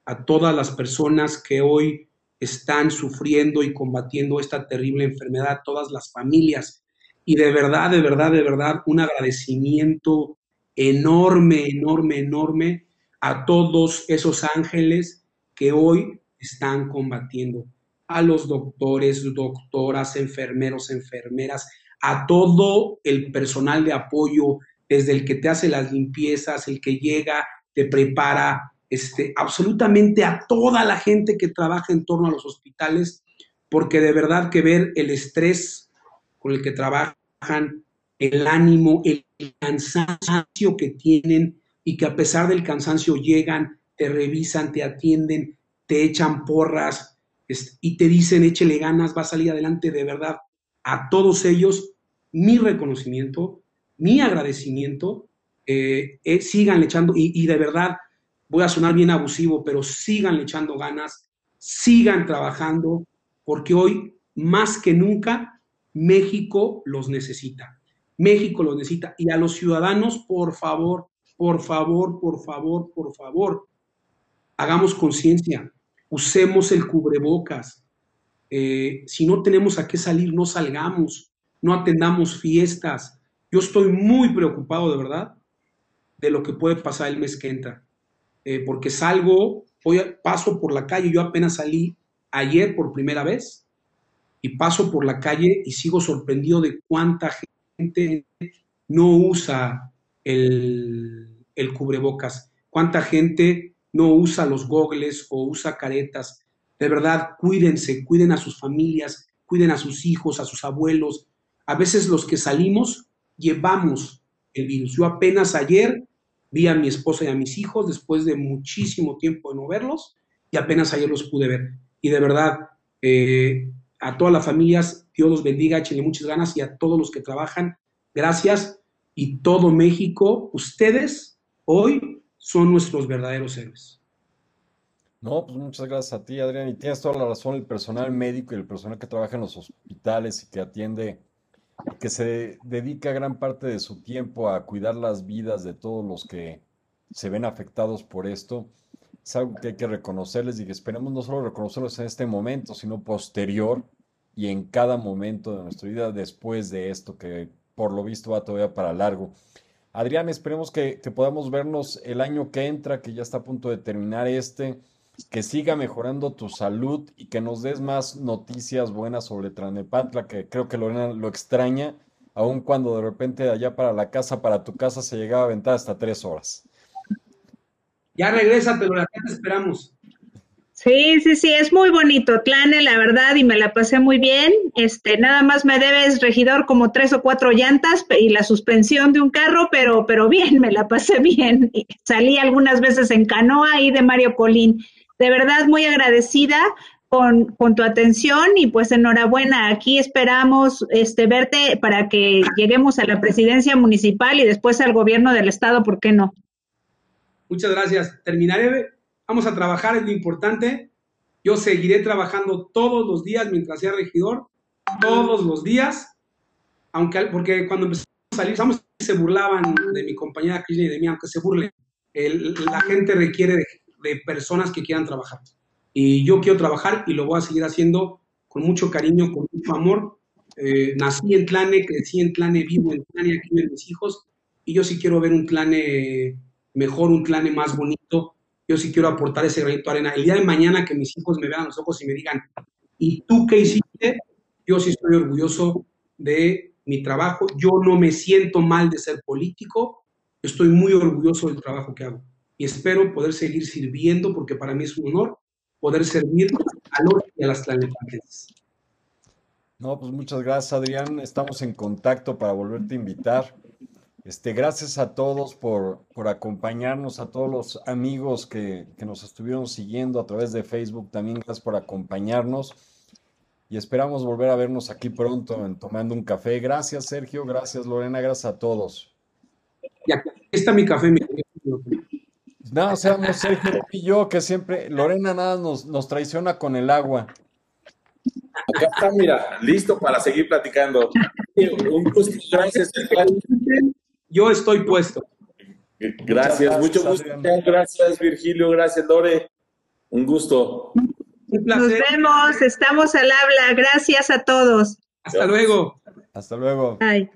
a todas las personas que hoy están sufriendo y combatiendo esta terrible enfermedad, todas las familias. Y de verdad, de verdad, de verdad, un agradecimiento enorme, enorme, enorme a todos esos ángeles que hoy están combatiendo, a los doctores, doctoras, enfermeros, enfermeras, a todo el personal de apoyo, desde el que te hace las limpiezas, el que llega, te prepara, este, absolutamente a toda la gente que trabaja en torno a los hospitales, porque de verdad que ver el estrés con el que trabajan, el ánimo, el cansancio que tienen y que a pesar del cansancio llegan, te revisan, te atienden, te echan porras y te dicen échele ganas, va a salir adelante de verdad. A todos ellos, mi reconocimiento, mi agradecimiento, eh, eh, sigan echando y de verdad voy a sonar bien abusivo, pero sigan echando ganas, sigan trabajando, porque hoy, más que nunca, México los necesita. México los necesita. Y a los ciudadanos, por favor, por favor, por favor, por favor, hagamos conciencia, usemos el cubrebocas. Eh, si no tenemos a qué salir, no salgamos, no atendamos fiestas. Yo estoy muy preocupado, de verdad, de lo que puede pasar el mes que entra. Eh, porque salgo, hoy paso por la calle, yo apenas salí ayer por primera vez y paso por la calle y sigo sorprendido de cuánta gente no usa el, el cubrebocas, cuánta gente no usa los gogles o usa caretas. De verdad, cuídense, cuiden a sus familias, cuiden a sus hijos, a sus abuelos. A veces los que salimos llevamos el virus. Yo apenas ayer Vi a mi esposa y a mis hijos después de muchísimo tiempo de no verlos y apenas ayer los pude ver. Y de verdad, eh, a todas las familias, Dios los bendiga, échenle muchas ganas y a todos los que trabajan, gracias. Y todo México, ustedes hoy son nuestros verdaderos héroes. No, pues muchas gracias a ti, Adrián. Y tienes toda la razón, el personal médico y el personal que trabaja en los hospitales y que atiende que se dedica gran parte de su tiempo a cuidar las vidas de todos los que se ven afectados por esto, es algo que hay que reconocerles y que esperemos no solo reconocerlos en este momento, sino posterior y en cada momento de nuestra vida después de esto, que por lo visto va todavía para largo. Adrián, esperemos que, podamos vernos el año que entra, que ya está a punto de terminar este que siga mejorando tu salud y que nos des más noticias buenas sobre Tranepantla, que creo que Lorena lo extraña, aun cuando de repente de allá para la casa, para tu casa, se llegaba a aventar hasta tres horas. Ya regresa, pero la te esperamos. Sí, sí, sí, es muy bonito, Tlane, la verdad, y me la pasé muy bien. Este, nada más me debes, regidor, como tres o cuatro llantas y la suspensión de un carro, pero, pero bien, me la pasé bien. Salí algunas veces en canoa ahí de Mario Colín de verdad muy agradecida con, tu atención y pues enhorabuena. Aquí esperamos este, verte para que lleguemos a la presidencia municipal y después al gobierno del estado, ¿por qué no? Muchas gracias. Terminaré, vamos a trabajar, es lo importante. Yo seguiré trabajando todos los días mientras sea regidor, todos los días, aunque porque cuando empezamos a salir, se burlaban de mi compañera Cristina y de mí, aunque se burle. la gente requiere de de personas que quieran trabajar. Y yo quiero trabajar y lo voy a seguir haciendo con mucho cariño, con mucho amor. Eh, nací en Tlane, crecí en Tlane, vivo en Tlane, aquí viven mis hijos, y yo sí quiero ver un Tlane mejor, un Tlane más bonito. Yo sí quiero aportar ese granito de arena. El día de mañana que mis hijos me vean a los ojos y me digan, ¿y tú qué hiciste? Yo sí estoy orgulloso de mi trabajo. Yo no me siento mal de ser político. Estoy muy orgulloso del trabajo que hago y espero poder seguir sirviendo porque para mí es un honor poder servir a los y a las tlalnepantlenses. No, pues muchas gracias, Adrián. Estamos en contacto para volverte a invitar. Este, gracias a todos por, por acompañarnos, a todos los amigos que, que, nos estuvieron siguiendo a través de Facebook, también gracias por acompañarnos. y esperamos volver a vernos aquí pronto en Tomando un Café. Gracias, Sergio. Gracias, Lorena. Gracias a todos. Y aquí está mi café. Mi... No, seamos Sergio y yo, que siempre, Lorena nada nos, nos traiciona con el agua. Acá está, mira, listo para seguir platicando. Un gusto, gracias. Yo estoy puesto. Gracias, mucho gusto. Gracias, Virgilio. Gracias, Lore. Un gusto. Nos vemos, estamos al habla. Gracias a todos. Hasta luego. Hasta luego. Bye.